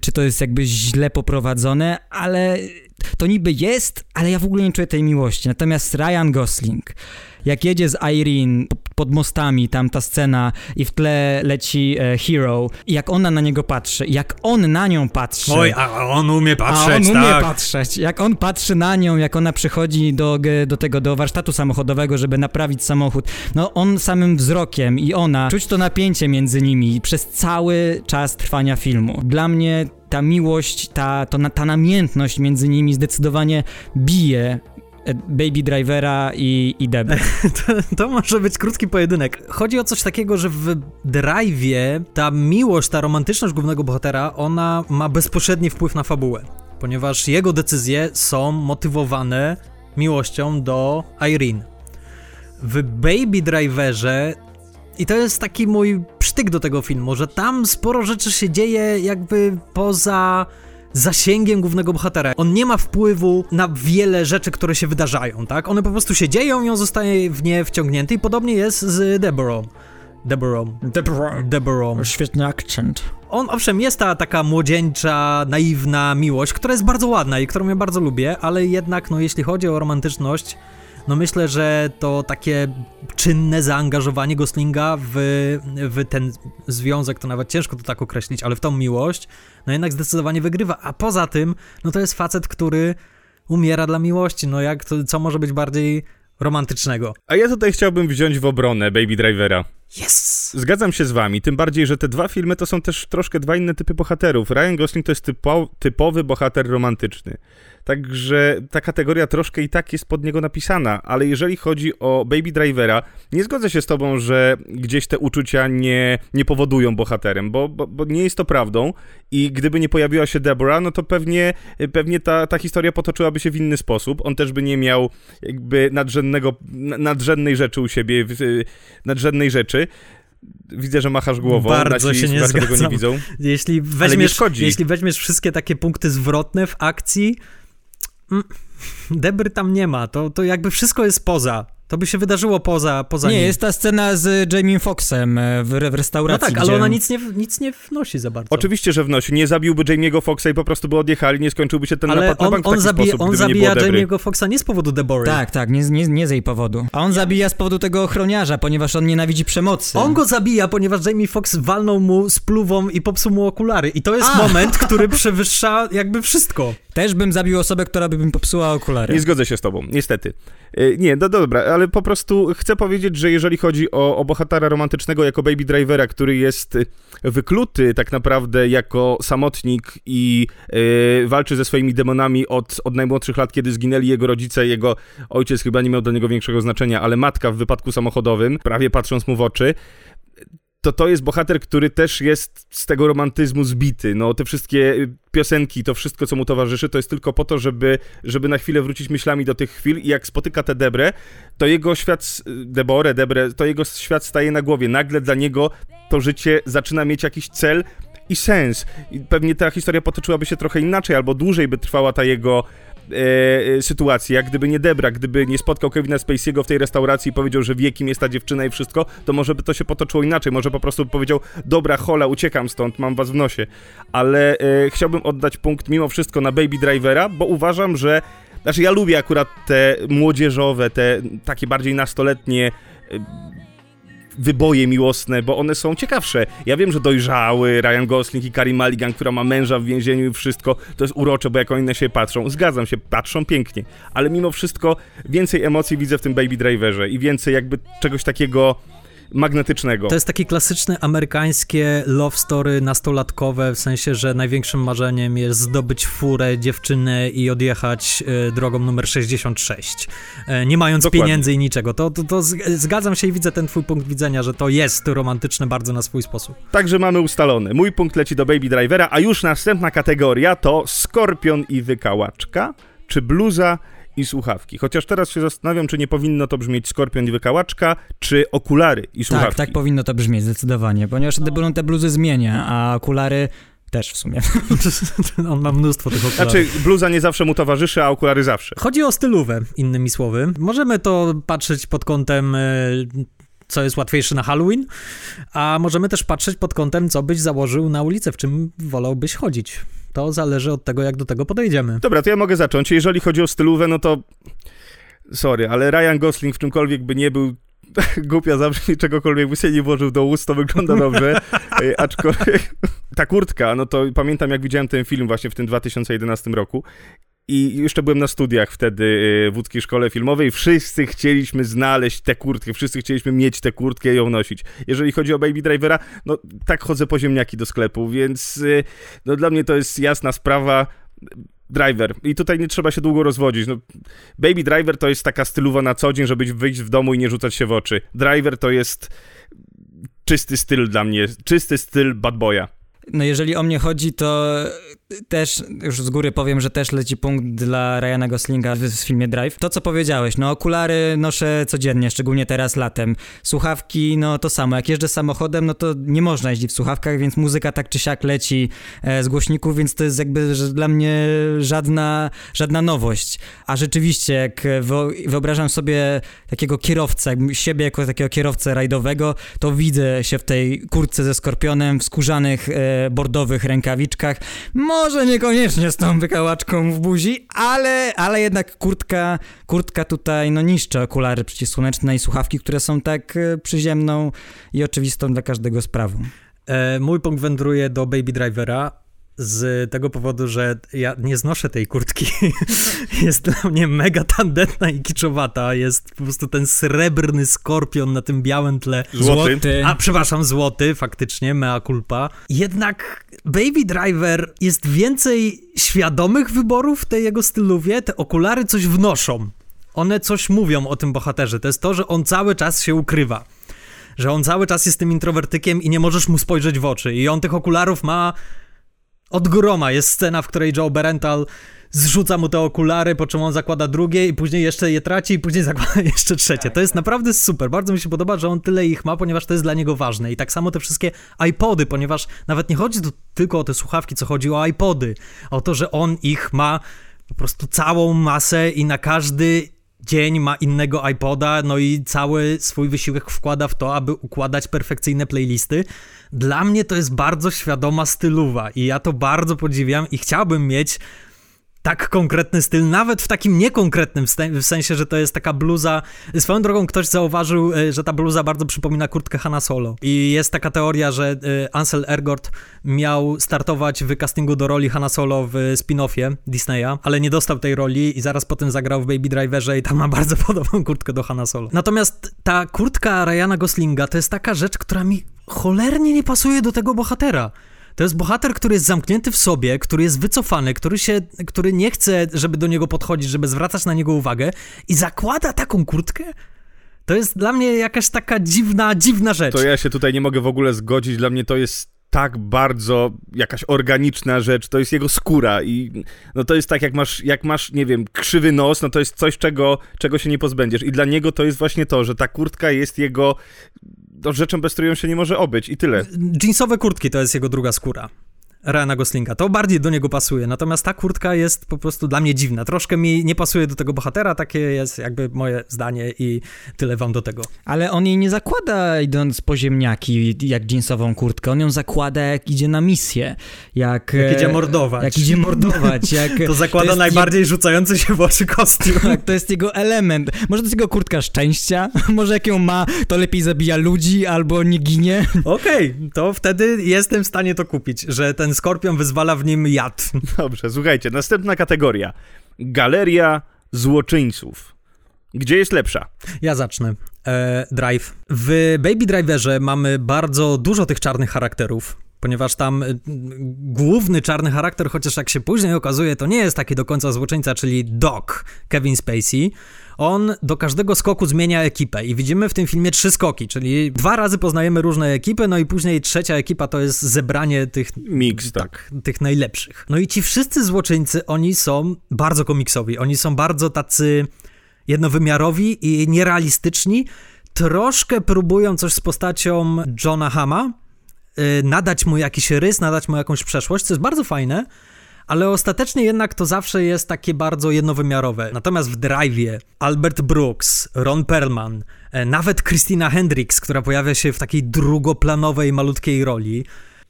czy to jest jakby źle poprowadzone, ale to niby jest, ale ja w ogóle nie czuję tej miłości. Natomiast Ryan Gosling, jak jedzie z Irene pod mostami, tam ta scena i w tle leci e, Hero i jak ona na niego patrzy, jak on na nią patrzy. Oj, a on umie patrzeć, a on umie tak. patrzeć. Jak on patrzy na nią, jak ona przychodzi do, do tego, do warsztatu samochodowego, żeby naprawić samochód. No on samym wzrokiem i ona, czuć to napięcie między nimi przez cały czas trwania filmu. Dla mnie ta miłość, ta, to, ta namiętność między nimi zdecydowanie bije Baby Drivera i, i Debra. to, to może być krótki pojedynek. Chodzi o coś takiego, że w Drive'ie ta miłość, ta romantyczność głównego bohatera, ona ma bezpośredni wpływ na fabułę, ponieważ jego decyzje są motywowane miłością do Irene. W Baby Driverze i to jest taki mój przytyk do tego filmu, że tam sporo rzeczy się dzieje jakby poza zasięgiem głównego bohatera. On nie ma wpływu na wiele rzeczy, które się wydarzają, tak? One po prostu się dzieją i on zostaje w nie wciągnięty i podobnie jest z Deborah. Deborah. Deborah. Deborah. Świetny akcent. On, owszem, jest ta taka młodzieńcza, naiwna miłość, która jest bardzo ładna i którą ja bardzo lubię, ale jednak, no, jeśli chodzi o romantyczność, no myślę, że to takie czynne zaangażowanie Goslinga w, w ten związek, to nawet ciężko to tak określić, ale w tą miłość, no jednak zdecydowanie wygrywa. A poza tym, no to jest facet, który umiera dla miłości. No jak to, co może być bardziej romantycznego? A ja tutaj chciałbym wziąć w obronę Baby Drivera. Yes! Zgadzam się z wami, tym bardziej, że te dwa filmy to są też troszkę dwa inne typy bohaterów. Ryan Gosling to jest typo, typowy bohater romantyczny. Także ta kategoria troszkę i tak jest pod niego napisana, ale jeżeli chodzi o Baby Drivera, nie zgodzę się z tobą, że gdzieś te uczucia nie, nie powodują bohaterem, bo, bo, bo nie jest to prawdą i gdyby nie pojawiła się Deborah, no to pewnie, pewnie ta, ta historia potoczyłaby się w inny sposób. On też by nie miał jakby nadrzędnego, nadrzędnej rzeczy u siebie, nadrzędnej rzeczy. Widzę, że machasz głową. Bardzo Nasi się nie zgadzam. tego nie widzą. Jeśli nie weźmiesz, szkodzi. jeśli weźmiesz wszystkie takie punkty zwrotne w akcji, Debry tam nie ma, to, to jakby wszystko jest poza. To by się wydarzyło poza, poza Nie, nim. jest ta scena z Jamie Foxxem e, w, w restauracji. No tak, gdzie... ale ona nic nie, nic nie wnosi za bardzo. Oczywiście, że wnosi. Nie zabiłby Jamie'ego Foxa i po prostu by odjechali, nie skończyłby się ten ale napad on, na bank w on taki zabija, sposób, on gdyby nie zabija. Jamie'ego Foxa nie z powodu Debory. Tak, tak, nie, nie, nie z jej powodu. A on zabija z powodu tego ochroniarza, ponieważ on nienawidzi przemocy. On go zabija, ponieważ Jamie Foxx walnął mu z pluwą i popsuł mu okulary. I to jest A! moment, który przewyższa jakby wszystko. Też bym zabił osobę, która by mi popsuła okulary. Nie zgodzę się z tobą, niestety. Y, Nie, no dobra, ale po prostu chcę powiedzieć, że jeżeli chodzi o, o bohatera romantycznego jako Baby Drivera, który jest wykluty tak naprawdę jako samotnik i y, walczy ze swoimi demonami od, od najmłodszych lat, kiedy zginęli jego rodzice, jego ojciec chyba nie miał dla niego większego znaczenia, ale matka w wypadku samochodowym, prawie patrząc mu w oczy, to to jest bohater, który też jest z tego romantyzmu zbity. No, te wszystkie y, piosenki, to wszystko, co mu towarzyszy, to jest tylko po to, żeby, żeby na chwilę wrócić myślami do tych chwil i jak spotyka tę Debrę, to jego świat, s- Deborę, Debrę, to jego świat staje na głowie. Nagle dla niego to życie zaczyna mieć jakiś cel i sens. I pewnie ta historia potoczyłaby się trochę inaczej, albo dłużej by trwała ta jego e, e, sytuacja. Jak gdyby nie Debra, gdyby nie spotkał Kevina Spacey'ego w tej restauracji i powiedział, że wie, kim jest ta dziewczyna i wszystko, to może by to się potoczyło inaczej. Może po prostu powiedział, dobra, hola, uciekam stąd, mam was w nosie. Ale e, chciałbym oddać punkt mimo wszystko na Baby Drivera, bo uważam, że znaczy ja lubię akurat te młodzieżowe, te takie bardziej nastoletnie e, wyboje miłosne, bo one są ciekawsze. Ja wiem, że dojrzały Ryan Gosling i Carey Mulligan, która ma męża w więzieniu i wszystko, to jest urocze, bo jak oni na siebie patrzą. Zgadzam się, patrzą pięknie, ale mimo wszystko więcej emocji widzę w tym Baby Driverze i więcej jakby czegoś takiego magnetycznego. To jest takie klasyczne amerykańskie love story nastolatkowe, w sensie, że największym marzeniem jest zdobyć furę, dziewczynę i odjechać e, drogą numer 66, e, nie mając Dokładnie. pieniędzy i niczego. To, to, to zgadzam się i widzę ten twój punkt widzenia, że to jest romantyczne bardzo na swój sposób. Także mamy ustalone. Mój punkt leci do Baby Drivera, a już następna kategoria to Skorpion i wykałaczka, czy bluza i słuchawki. Chociaż teraz się zastanawiam, czy nie powinno to brzmieć Skorpion i wykałaczka, czy okulary i słuchawki. Tak, tak powinno to brzmieć zdecydowanie, ponieważ Debrun te bluzy zmienia, a okulary też w sumie. On ma mnóstwo tych okularów. Znaczy, bluza nie zawsze mu towarzyszy, a okulary zawsze. Chodzi o stylówę, innymi słowy. Możemy to patrzeć pod kątem, e, co jest łatwiejsze na Halloween, a możemy też patrzeć pod kątem, co byś założył na ulicę, w czym wolałbyś chodzić. To zależy od tego, jak do tego podejdziemy. Dobra, to ja mogę zacząć. Jeżeli chodzi o stylówę, no to... Sorry, ale Ryan Gosling w czymkolwiek by nie był głupia zawsze czegokolwiek by się nie włożył do ust, to wygląda dobrze. Aczkolwiek ta kurtka, no to pamiętam jak widziałem ten film właśnie w tym 2011 roku i jeszcze byłem na studiach wtedy e, w łódzkiej szkole filmowej. Wszyscy chcieliśmy znaleźć tę kurtkę, wszyscy chcieliśmy mieć tę kurtkę i ją nosić. Jeżeli chodzi o Baby Drivera, no tak chodzę po ziemniaki do sklepu, więc e, no dla mnie to jest jasna sprawa. Driver. I tutaj nie trzeba się długo rozwodzić. No, Baby Driver to jest taka stylowa na co dzień, żeby wyjść w domu i nie rzucać się w oczy. Driver to jest czysty styl dla mnie, czysty styl bad boya. No jeżeli o mnie chodzi, to też, już z góry powiem, że też leci punkt dla Ryana Goslinga w, w filmie Drive. To, co powiedziałeś, no okulary noszę codziennie, szczególnie teraz latem. Słuchawki, no to samo. Jak jeżdżę samochodem, no to nie można jeździć w słuchawkach, więc muzyka tak czy siak leci e, z głośników, więc to jest jakby dla mnie żadna, żadna nowość. A rzeczywiście, jak wyo- wyobrażam sobie takiego kierowcę, siebie jako takiego kierowcę rajdowego, to widzę się w tej kurtce ze skorpionem, w skórzanych e, bordowych rękawiczkach. Może niekoniecznie z tą wykałaczką w buzi, ale, ale jednak kurtka, kurtka tutaj no niszczy okulary przeciwsłoneczne i słuchawki, które są tak e, przyziemną i oczywistą dla każdego sprawą. E, mój punkt wędruje do Baby Drivera z tego powodu, że ja nie znoszę tej kurtki. jest dla mnie mega tandetna i kiczowata. Jest po prostu ten srebrny skorpion na tym białym tle. Złoty. A, przepraszam, złoty, faktycznie, mea culpa. Jednak Baby Driver jest więcej świadomych wyborów w tej jego stylowie. Te okulary coś wnoszą. One coś mówią o tym bohaterze. To jest to, że on cały czas się ukrywa że on cały czas jest tym introwertykiem i nie możesz mu spojrzeć w oczy. I on tych okularów ma od groma. Jest scena, w której Joe Berental zrzuca mu te okulary, po czym on zakłada drugie i później jeszcze je traci i później zakłada jeszcze trzecie. To jest naprawdę super. Bardzo mi się podoba, że on tyle ich ma, ponieważ to jest dla niego ważne. I tak samo te wszystkie iPody, ponieważ nawet nie chodzi tu tylko o te słuchawki, co chodzi o iPody. O to, że on ich ma po prostu całą masę i na każdy dzień ma innego iPoda, no i cały swój wysiłek wkłada w to, aby układać perfekcyjne playlisty. Dla mnie to jest bardzo świadoma stylowa i ja to bardzo podziwiam i chciałbym mieć tak konkretny styl, nawet w takim niekonkretnym, w sensie, że to jest taka bluza. Swoją drogą ktoś zauważył, e, że ta bluza bardzo przypomina kurtkę Hanna Solo. I jest taka teoria, że e, Ansel Ergort miał startować w castingu do roli Hanna Solo w spin-offie Disneya, ale nie dostał tej roli i zaraz potem zagrał w Baby Driverze i tam ma bardzo podobną kurtkę do Hanna Solo. Natomiast ta kurtka Ryana Goslinga to jest taka rzecz, która mi cholernie nie pasuje do tego bohatera. To jest bohater, który jest zamknięty w sobie, który jest wycofany, który się, który nie chce, żeby do niego podchodzić, żeby zwracać na niego uwagę i zakłada taką kurtkę? To jest dla mnie jakaś taka dziwna, dziwna rzecz. To ja się tutaj nie mogę w ogóle zgodzić. Dla mnie to jest tak bardzo jakaś organiczna rzecz, to jest jego skóra i no to jest tak, jak masz, jak masz, nie wiem, krzywy nos, no to jest coś, czego, czego się nie pozbędziesz i dla niego to jest właśnie to, że ta kurtka jest jego rzeczą, bez której on się nie może obyć i tyle. Jeansowe kurtki to jest jego druga skóra. Ryana Goslinga. To bardziej do niego pasuje, natomiast ta kurtka jest po prostu dla mnie dziwna. Troszkę mi nie pasuje do tego bohatera, takie jest jakby moje zdanie i tyle wam do tego. Ale on jej nie zakłada idąc po ziemniaki, jak jeansową kurtkę, on ją zakłada jak idzie na misję. Jak, jak idzie mordować. Jak idzie mordować. Jak, to zakłada to najbardziej rzucający się w oczy kostium. Tak, to jest jego element. Może to jest jego kurtka szczęścia, może jak ją ma, to lepiej zabija ludzi albo nie ginie. Okej, okay, to wtedy jestem w stanie to kupić, że ten skorpion wyzwala w nim jad. Dobrze, słuchajcie, następna kategoria. Galeria złoczyńców. Gdzie jest lepsza? Ja zacznę. E, drive. W Baby Driverze mamy bardzo dużo tych czarnych charakterów ponieważ tam y, główny czarny charakter, chociaż jak się później okazuje, to nie jest taki do końca złoczyńca, czyli Doc, Kevin Spacey. On do każdego skoku zmienia ekipę i widzimy w tym filmie trzy skoki, czyli dwa razy poznajemy różne ekipy, no i później trzecia ekipa to jest zebranie tych... Mix, tak. Tych najlepszych. No i ci wszyscy złoczyńcy, oni są bardzo komiksowi, oni są bardzo tacy jednowymiarowi i nierealistyczni, troszkę próbują coś z postacią Johna Hama, Y, nadać mu jakiś rys, nadać mu jakąś przeszłość, co jest bardzo fajne, ale ostatecznie jednak to zawsze jest takie bardzo jednowymiarowe. Natomiast w Drive'ie Albert Brooks, Ron Perlman, e, nawet Christina Hendricks, która pojawia się w takiej drugoplanowej, malutkiej roli,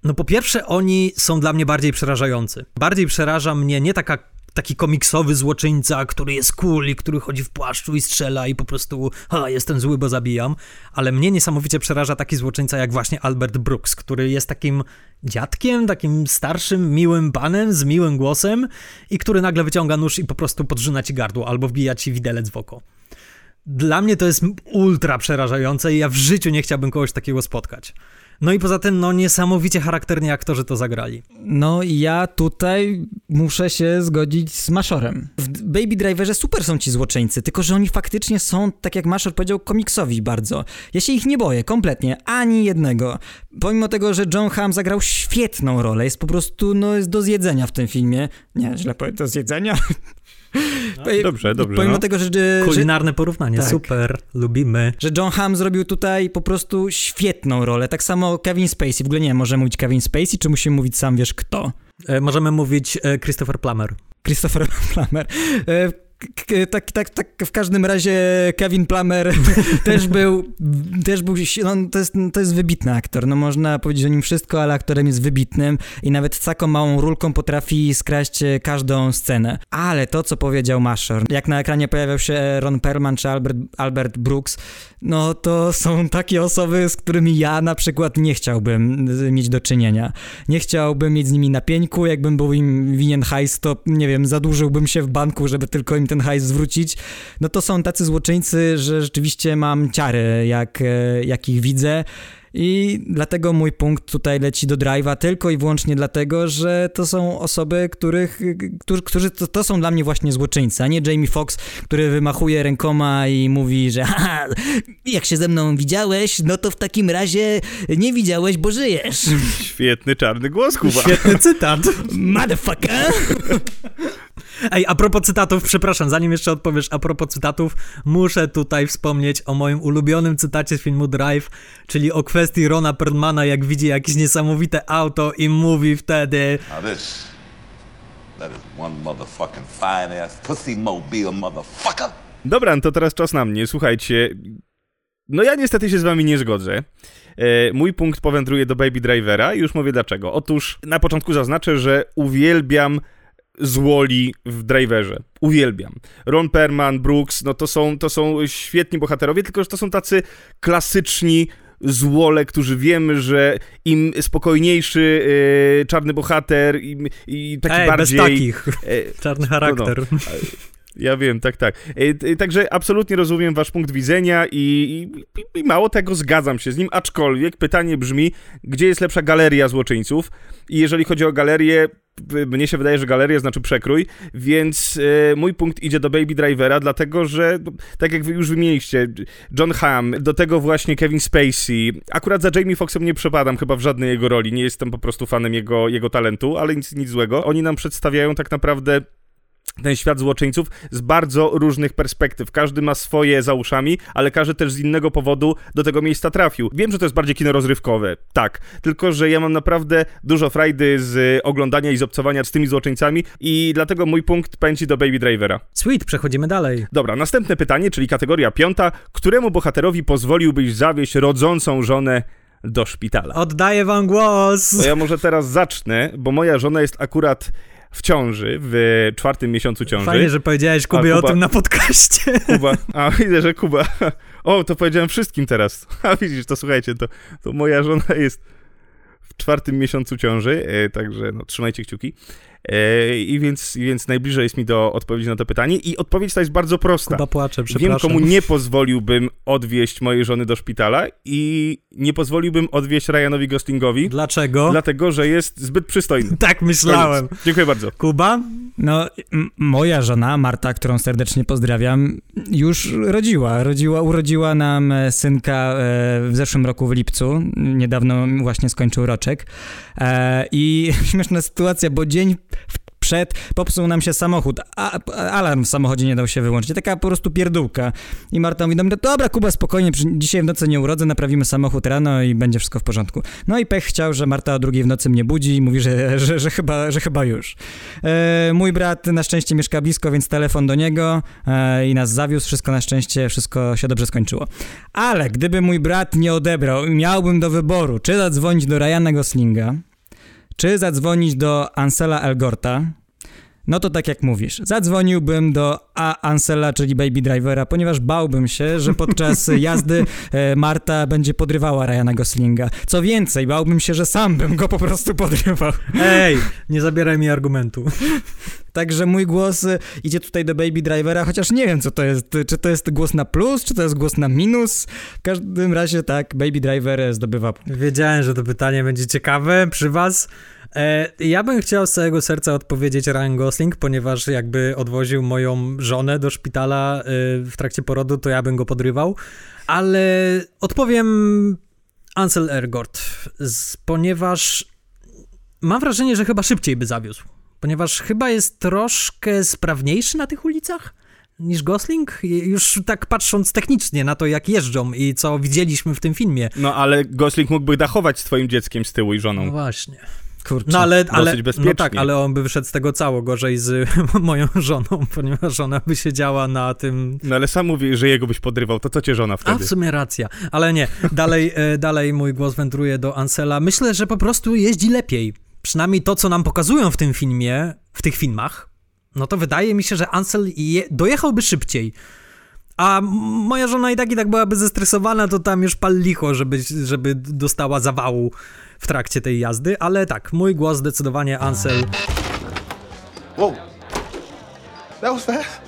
no po pierwsze oni są dla mnie bardziej przerażający. Bardziej przeraża mnie nie taka taki komiksowy złoczyńca, który jest cool i który chodzi w płaszczu i strzela i po prostu ha, jestem zły, bo zabijam. Ale mnie niesamowicie przeraża taki złoczyńca jak właśnie Albert Brooks, który jest takim dziadkiem, takim starszym, miłym panem z miłym głosem i który nagle wyciąga nóż i po prostu podrzyna ci gardło albo wbija ci widelec w oko. Dla mnie to jest ultra przerażające i ja w życiu nie chciałbym kogoś takiego spotkać. No i poza tym, no niesamowicie charakterni aktorzy to zagrali. No i ja tutaj muszę się zgodzić z Maszorem. W Baby Driverze super są ci złoczyńcy, tylko że oni faktycznie są, tak jak Maszor powiedział, komiksowi bardzo. Ja się ich nie boję, kompletnie, ani jednego. Pomimo tego, że John Hamm zagrał świetną rolę, jest po prostu, no jest do zjedzenia w tym filmie. Nie, źle powiem, do zjedzenia. No, dobrze, dobrze. Pomimo no. tego, że, że... Kulinarne porównanie, tak. super, lubimy. Że John Hamm zrobił tutaj po prostu świetną rolę. Tak samo Kevin Spacey. W ogóle nie wiem, możemy mówić Kevin Spacey, czy musimy mówić sam wiesz kto? E, możemy mówić e, Christopher Plummer. Christopher Plummer. E, tak, tak, tak, w każdym razie Kevin Plummer też był, też był, no, to, jest, to jest wybitny aktor, no można powiedzieć o nim wszystko, ale aktorem jest wybitnym i nawet taką małą rulką potrafi skraść e, każdą scenę. Ale to, co powiedział Mashor, jak na ekranie pojawiał się Ron Perlman czy Albert, Albert Brooks, no to są takie osoby, z którymi ja na przykład nie chciałbym mieć do czynienia. Nie chciałbym mieć z nimi na jakbym był im winien hajs, to nie wiem, zadłużyłbym się w banku, żeby tylko im ten hajs zwrócić. No to są tacy złoczyńcy, że rzeczywiście mam ciary, jak, e, jak ich widzę. I dlatego mój punkt tutaj leci do drive'a tylko i wyłącznie dlatego, że to są osoby, których, którzy, którzy to, to, są dla mnie właśnie złoczyńcy, a nie Jamie Foxx, który wymachuje rękoma i mówi, że haha, jak się ze mną widziałeś, no to w takim razie nie widziałeś, bo żyjesz. Świetny czarny głos, Kuba. Świetny cytat. Motherfucker. Ej, a propos cytatów, przepraszam, zanim jeszcze odpowiesz, a propos cytatów, muszę tutaj wspomnieć o moim ulubionym cytacie z filmu Drive, czyli o kwestii Rona Perlmana, jak widzi jakieś niesamowite auto i mówi wtedy... Now this, that is one motherfucking fine ass pussy mobile motherfucker. Dobra, no to teraz czas na mnie. Słuchajcie, no ja niestety się z wami nie zgodzę. E, mój punkt powędruje do Baby Drivera i już mówię dlaczego. Otóż na początku zaznaczę, że uwielbiam złoli w Driverze. Uwielbiam. Ron Perman, Brooks, no to są, to są świetni bohaterowie, tylko że to są tacy klasyczni złole, którzy wiemy, że im spokojniejszy e, czarny bohater i, i taki Ej, bardziej... bez takich. E, Czarny charakter. No, no. Ja wiem, tak, tak. E, także absolutnie rozumiem wasz punkt widzenia i, i, i, mało tego zgadzam się z nim, aczkolwiek pytanie brzmi, gdzie jest lepsza galeria złoczyńców? I jeżeli chodzi o galerię, mnie się wydaje, że galeria znaczy przekrój, więc e, mój punkt idzie do Baby Drivera, dlatego że, tak jak wy już wymieniliście, John Hamm, do tego właśnie Kevin Spacey. Akurat za Jamie Foxxem nie przepadam chyba w żadnej jego roli, nie jestem po prostu fanem jego, jego talentu, ale nic, nic złego. Oni nam przedstawiają tak naprawdę ten świat złoczyńców z bardzo różnych perspektyw. Każdy ma swoje za uszami, ale każdy też z innego powodu do tego miejsca trafił. Wiem, że to jest bardziej kino rozrywkowe, tak, tylko że ja mam naprawdę dużo frajdy z oglądania i z obcowania z tymi złoczyńcami i dlatego mój punkt pędzi do Baby Drivera. Sweet, przechodzimy dalej. Dobra, następne pytanie, czyli kategoria piąta. Któremu bohaterowi pozwoliłbyś zawieść rodzącą żonę do szpitala? Oddaję wam głos! To ja może teraz zacznę, bo moja żona jest akurat w ciąży, w czwartym miesiącu ciąży. Fajnie, że powiedziałeś Kubie Kuba, o tym na podcaście. Kuba, a widzę, że Kuba. O, to powiedziałem wszystkim teraz. A widzisz, to słuchajcie, to, to moja żona jest w czwartym miesiącu ciąży, e, także no, trzymajcie kciuki. E, I więc, więc najbliżej jest mi do odpowiedzi na to pytanie. I odpowiedź ta jest bardzo prosta. Kuba płacze, przepraszam. Wiem, komu nie pozwoliłbym odwieźć mojej żony do szpitala i nie pozwoliłbym odwieźć Ryanowi Goslingowi. Dlaczego? Dlatego, że jest zbyt przystojny. tak myślałem. Koniec. Dziękuję bardzo. Kuba? No, moja żona, Marta, którą serdecznie pozdrawiam, już rodziła. rodziła urodziła nam e, synka e, w zeszłym roku w lipcu. Niedawno właśnie skończył roczek. I śmieszna sytuacja, bo dzień przed, popsuł nam się samochód, a, alarm w samochodzie nie dał się wyłączyć, taka po prostu pierdółka. I Marta mówi do mnie, dobra Kuba, spokojnie, dzisiaj w nocy nie urodzę, naprawimy samochód rano i będzie wszystko w porządku. No i pech chciał, że Marta o drugiej w nocy mnie budzi i mówi, że, że, że, chyba, że chyba już. E, mój brat na szczęście mieszka blisko, więc telefon do niego e, i nas zawiózł, wszystko na szczęście, wszystko się dobrze skończyło. Ale gdyby mój brat nie odebrał, miałbym do wyboru, czy zadzwonić do Ryana Goslinga, czy zadzwonić do Ansela Elgorta? No to tak jak mówisz, zadzwoniłbym do A Ansela, czyli Baby Drivera, ponieważ bałbym się, że podczas jazdy e, Marta będzie podrywała Ryana Goslinga. Co więcej, bałbym się, że sam bym go po prostu podrywał. Ej, nie zabieraj mi argumentu. Także mój głos e, idzie tutaj do Baby Drivera, chociaż nie wiem co to jest. Czy to jest głos na plus, czy to jest głos na minus? W każdym razie tak, Baby Driver zdobywa. Wiedziałem, że to pytanie będzie ciekawe przy was. E, ja bym chciał z całego serca odpowiedzieć Ryan Gosling, ponieważ jakby odwoził moją żonę do szpitala e, w trakcie porodu, to ja bym go podrywał. Ale odpowiem Ansel Ergort, ponieważ mam wrażenie, że chyba szybciej by zawiózł. Ponieważ chyba jest troszkę sprawniejszy na tych ulicach niż Gosling? Już tak patrząc technicznie na to, jak jeżdżą i co widzieliśmy w tym filmie. No ale Gosling mógłby dachować swoim dzieckiem z tyłu i żoną. No właśnie. Kurczę, no ale, ale. No tak, ale on by wyszedł z tego cało gorzej z moją żoną, ponieważ ona by siedziała na tym... No ale sam mówi, że jego byś podrywał, to co cię żona wtedy? A w sumie racja, ale nie. Dalej, e, dalej mój głos wędruje do Ansela. Myślę, że po prostu jeździ lepiej. Przynajmniej to, co nam pokazują w tym filmie, w tych filmach, no to wydaje mi się, że Ansel je, dojechałby szybciej. A moja żona i tak i tak byłaby zestresowana, to tam już pal licho, żeby, żeby dostała zawału w trakcie tej jazdy, ale tak, mój głos zdecydowanie Ansel. Wow. That was fast.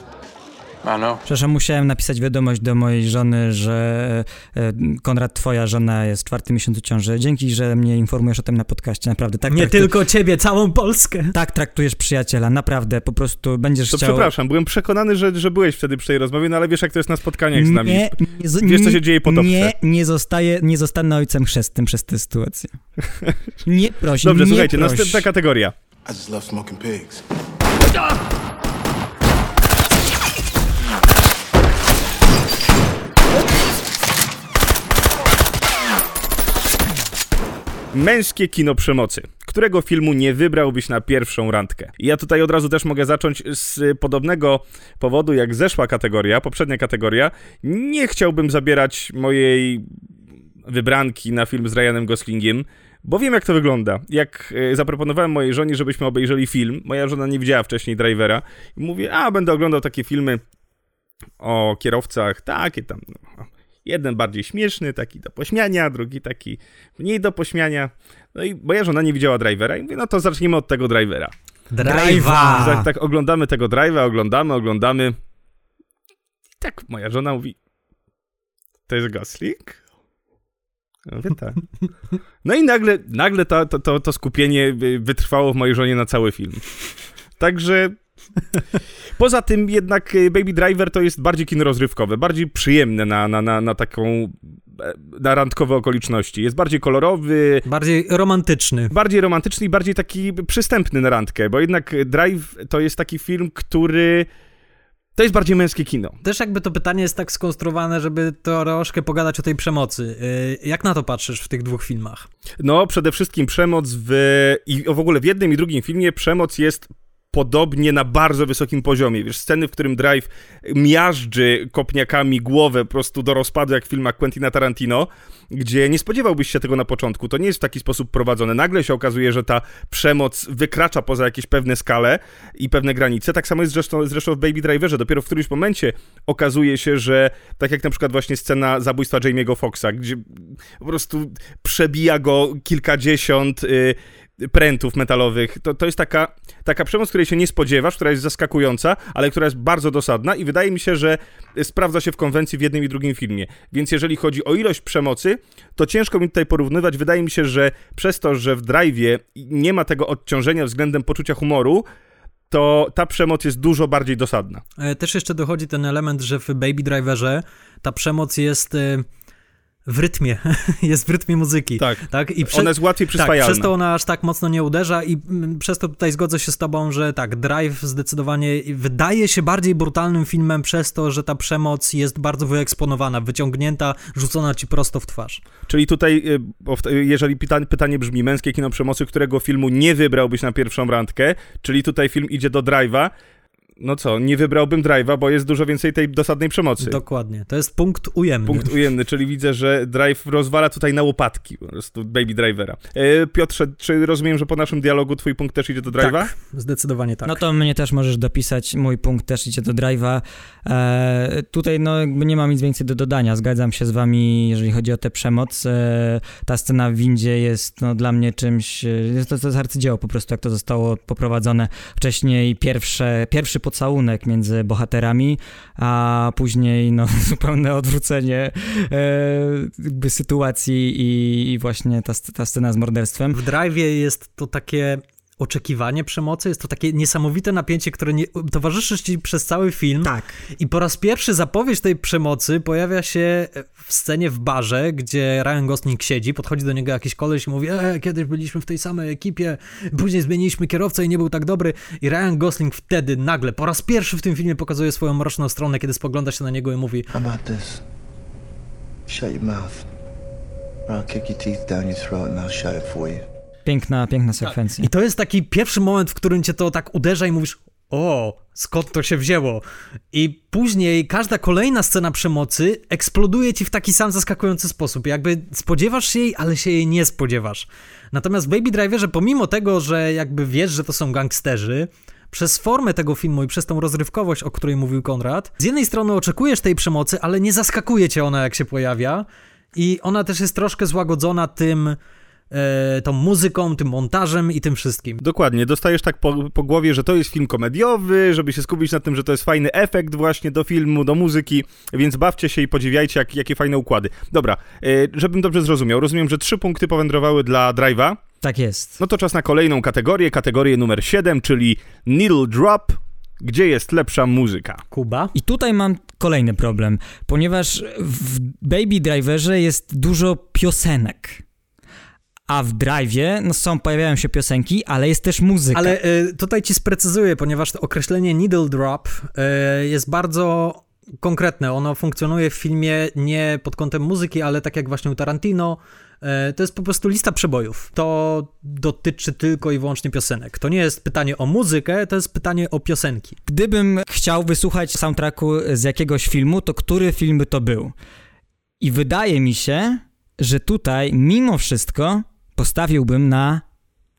Przepraszam, musiałem napisać wiadomość do mojej żony, że e, Konrad, twoja żona jest w czwartym miesiącu ciąży. Dzięki, że mnie informujesz o tym na podcaście, naprawdę. Tak Nie tylko ciebie, całą Polskę. Tak traktujesz przyjaciela, naprawdę, po prostu będziesz to chciał... przepraszam, byłem przekonany, że, że byłeś wtedy przy tej rozmowie, no ale wiesz, jak to jest na spotkaniach z nami. Nie, nie, wiesz, co się dzieje po topce. Nie, nie, zostaję, nie zostanę ojcem chrzestnym przez tę sytuację. Nie proś, Dobrze, nie słuchajcie, proś. następna kategoria. I just love smoking pigs. Męskie kino przemocy którego filmu nie wybrałbyś na pierwszą randkę? Ja tutaj od razu też mogę zacząć z podobnego powodu, jak zeszła kategoria, poprzednia kategoria. Nie chciałbym zabierać mojej wybranki na film z Ryanem Goslingiem, bo wiem jak to wygląda. Jak e, zaproponowałem mojej żonie, żebyśmy obejrzeli film, moja żona nie widziała wcześniej Drivera i mówię, a będę oglądał takie filmy o kierowcach, takie tam, no, jeden bardziej śmieszny, taki do pośmiania, drugi taki mniej do pośmiania. No i moja żona nie widziała Drivera i mówię, no to zacznijmy od tego Drivera. Drive'a! Tak, tak oglądamy tego Drive'a, oglądamy, oglądamy. I tak moja żona mówi, to jest Gosling? Mówię, tak. No i nagle, nagle to, to, to, to skupienie wytrwało w mojej żonie na cały film. Także Poza tym jednak y, Baby Driver to jest bardziej kino rozrywkowe, bardziej przyjemne na, na, na, na taką e, na randkowe okoliczności. Jest bardziej kolorowy. Bardziej romantyczny. Bardziej romantyczny i bardziej taki przystępny na randkę, bo jednak Drive to jest taki film, który to jest bardziej męskie kino. Też jakby to pytanie jest tak skonstruowane, żeby troszkę pogadać o tej przemocy. Y, jak na to patrzysz w tych dwóch filmach? No, przede wszystkim przemoc w... i w ogóle w jednym i drugim filmie przemoc jest podobnie na bardzo wysokim poziomie. Wiesz, sceny, w którym Drive miażdży kopniakami głowę po prostu do rozpadu, jak w filmach Quentina Tarantino, gdzie nie spodziewałbyś się tego na początku. To nie jest w taki sposób prowadzone. Nagle się okazuje, że ta przemoc wykracza poza jakieś pewne skale i pewne granice. Tak samo jest zresztą, zresztą w Baby Driverze. Dopiero w którymś momencie okazuje się, że tak jak na przykład właśnie scena zabójstwa Jamie'ego Foxa, gdzie po prostu przebija go kilkadziesiąt y, prętów metalowych. To, to jest taka, taka przemoc, której się nie spodziewasz, która jest zaskakująca, ale która jest bardzo dosadna i wydaje mi się, że sprawdza się w konwencji w jednym i drugim filmie. Więc jeżeli chodzi o ilość przemocy, to ciężko mi tutaj porównywać. Wydaje mi się, że przez to, że w Drive'ie nie ma tego odciążenia względem poczucia humoru, to ta przemoc jest dużo bardziej dosadna. E, też jeszcze dochodzi ten element, że w Baby Driverze ta przemoc jest e, w rytmie, jest w rytmie muzyki. Tak, tak? I prze... ona jest łatwiej przyswajalna. Tak, przez to ona aż tak mocno nie uderza i mm, przez to tutaj zgodzę się z tobą, że tak, Drive zdecydowanie wydaje się bardziej brutalnym filmem przez to, że ta przemoc jest bardzo wyeksponowana, wyciągnięta, rzucona ci prosto w twarz. Czyli tutaj, y, jeżeli pytanie, pytanie brzmi, męskie kino przemocy, którego filmu nie wybrałbyś na pierwszą randkę, czyli tutaj film idzie do Drive'a, no co, nie wybrałbym drive'a, bo jest dużo więcej tej dosadnej przemocy. Dokładnie, to jest punkt ujemny. Punkt ujemny, czyli widzę, że drive rozwala tutaj na łopatki, po prostu baby drivera. E, Piotrze, czy rozumiem, że po naszym dialogu twój punkt też idzie do drive'a? Tak, zdecydowanie tak. No to mnie też możesz dopisać, mój punkt też idzie do drive'a. E, tutaj no jakby nie mam nic więcej do dodania, zgadzam się z wami, jeżeli chodzi o tę przemoc. E, ta scena w windzie jest no, dla mnie czymś, e, jest to, to jest arcydzieło po prostu, jak to zostało poprowadzone. Wcześniej pierwsze, pierwszy pocałunek między bohaterami, a później no, zupełne odwrócenie e, sytuacji i, i właśnie ta, ta scena z morderstwem. W Drive jest to takie oczekiwanie przemocy, jest to takie niesamowite napięcie, które nie, towarzyszy ci przez cały film. Tak. I po raz pierwszy zapowiedź tej przemocy pojawia się w scenie w barze, gdzie Ryan Gosling siedzi, podchodzi do niego jakiś koleś i mówi, e, kiedyś byliśmy w tej samej ekipie, później zmieniliśmy kierowcę i nie był tak dobry. I Ryan Gosling wtedy nagle, po raz pierwszy w tym filmie pokazuje swoją mroczną stronę, kiedy spogląda się na niego i mówi How about this? Shut your mouth. Or I'll kick your teeth down your throat and I'll shut it for you. Piękna, piękna sekwencja. I to jest taki pierwszy moment, w którym cię to tak uderza i mówisz, o, skąd to się wzięło? I później każda kolejna scena przemocy eksploduje ci w taki sam zaskakujący sposób. Jakby spodziewasz się jej, ale się jej nie spodziewasz. Natomiast w Baby Driverze, pomimo tego, że jakby wiesz, że to są gangsterzy, przez formę tego filmu i przez tą rozrywkowość, o której mówił Konrad, z jednej strony oczekujesz tej przemocy, ale nie zaskakuje cię ona, jak się pojawia. I ona też jest troszkę złagodzona tym, tą muzyką, tym montażem i tym wszystkim. Dokładnie, dostajesz tak po, po, głowie, że to jest film komediowy, żeby się skupić na tym, że to jest fajny efekt właśnie do filmu, do muzyki, więc bawcie się i podziwiajcie, jak, jakie fajne układy. Dobra, e, żebym dobrze zrozumiał, rozumiem, że trzy punkty powędrowały dla Drive'a. Tak jest. No to czas na kolejną kategorię, kategorię numer 7, czyli Needle Drop, gdzie jest lepsza muzyka. Kuba? I tutaj mam kolejny problem, ponieważ w Baby Driverze jest dużo piosenek. A w Drive'ie no są, pojawiają się piosenki, ale jest też muzyka. Ale y, tutaj ci sprecyzuję, ponieważ to określenie needle drop y, jest bardzo konkretne. Ono funkcjonuje w filmie nie pod kątem muzyki, ale tak jak właśnie u Tarantino, e, to jest po prostu lista przebojów. To dotyczy tylko i wyłącznie piosenek. To nie jest pytanie o muzykę, to jest pytanie o piosenki. Gdybym chciał wysłuchać soundtracku z jakiegoś filmu, to który film by to był? I wydaje mi się, że tutaj mimo wszystko postawiłbym na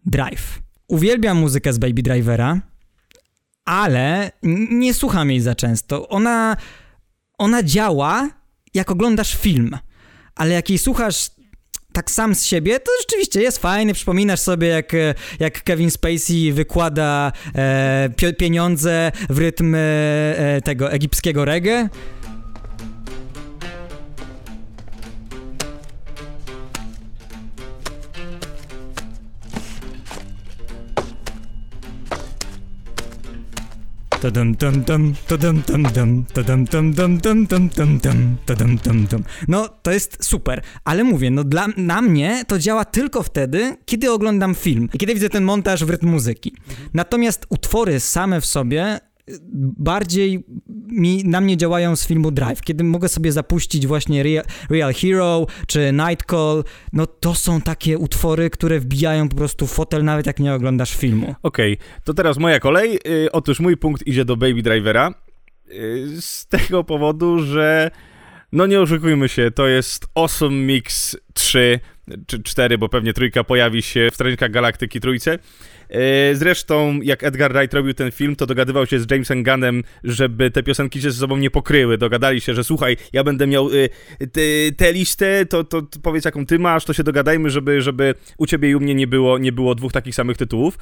Drive. Uwielbiam muzykę z Baby Drivera, ale nie słucham jej za często. Ona, ona działa, jak oglądasz film, ale jak jej słuchasz tak sam z siebie, to rzeczywiście jest fajny. Przypominasz sobie, jak, jak Kevin Spacey wykłada e, pieniądze w rytm e, tego egipskiego reggae. No, to jest super, ale mówię, no dla, na mnie to działa tylko wtedy, kiedy oglądam film i kiedy widzę ten montaż w rytm muzyki. Natomiast utwory same w sobie bardziej mi, na mnie działają z filmu Drive, kiedy mogę sobie zapuścić właśnie Real, Real Hero czy Night Call, no to są takie utwory, które wbijają po prostu fotel nawet jak nie oglądasz filmu. Okej, okay, to teraz moja kolej. Yy, otóż mój punkt idzie do Baby Drivera yy, z tego powodu, że no nie oszukujmy się, to jest Awesome Mix 3 czy 4, bo pewnie trójka pojawi się w Strażnikach Galaktyki trójce. E, zresztą, jak Edgar Wright robił ten film, to dogadywał się z Jamesem Gunnem, żeby te piosenki się ze sobą nie pokryły. Dogadali się, że słuchaj, ja będę miał y, tę listę, to, to, to, powiedz jaką ty masz, to się dogadajmy, żeby, żeby u ciebie i u mnie nie było, nie było dwóch takich samych tytułów.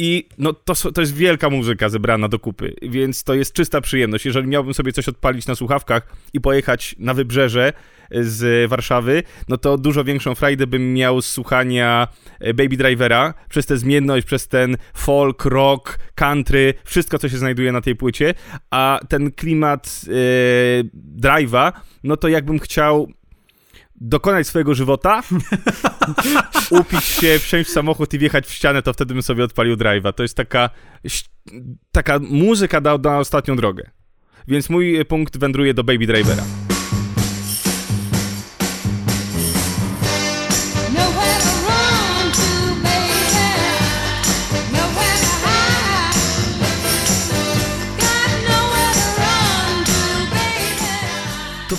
I no, to, to jest wielka muzyka zebrana do kupy, więc to jest czysta przyjemność. Jeżeli miałbym sobie coś odpalić na słuchawkach i pojechać na wybrzeże z Warszawy, no to dużo większą frajdę bym miał z słuchania e, Baby Drivera przez tę zmienność, przez ten folk, rock, country, wszystko co się znajduje na tej płycie, a ten klimat yy, drive'a, no to jakbym chciał dokonać swojego żywota, upić się, wsiąść w samochód i wjechać w ścianę, to wtedy bym sobie odpalił drive'a. To jest taka, taka muzyka na, na ostatnią drogę. Więc mój punkt wędruje do Baby Drivera.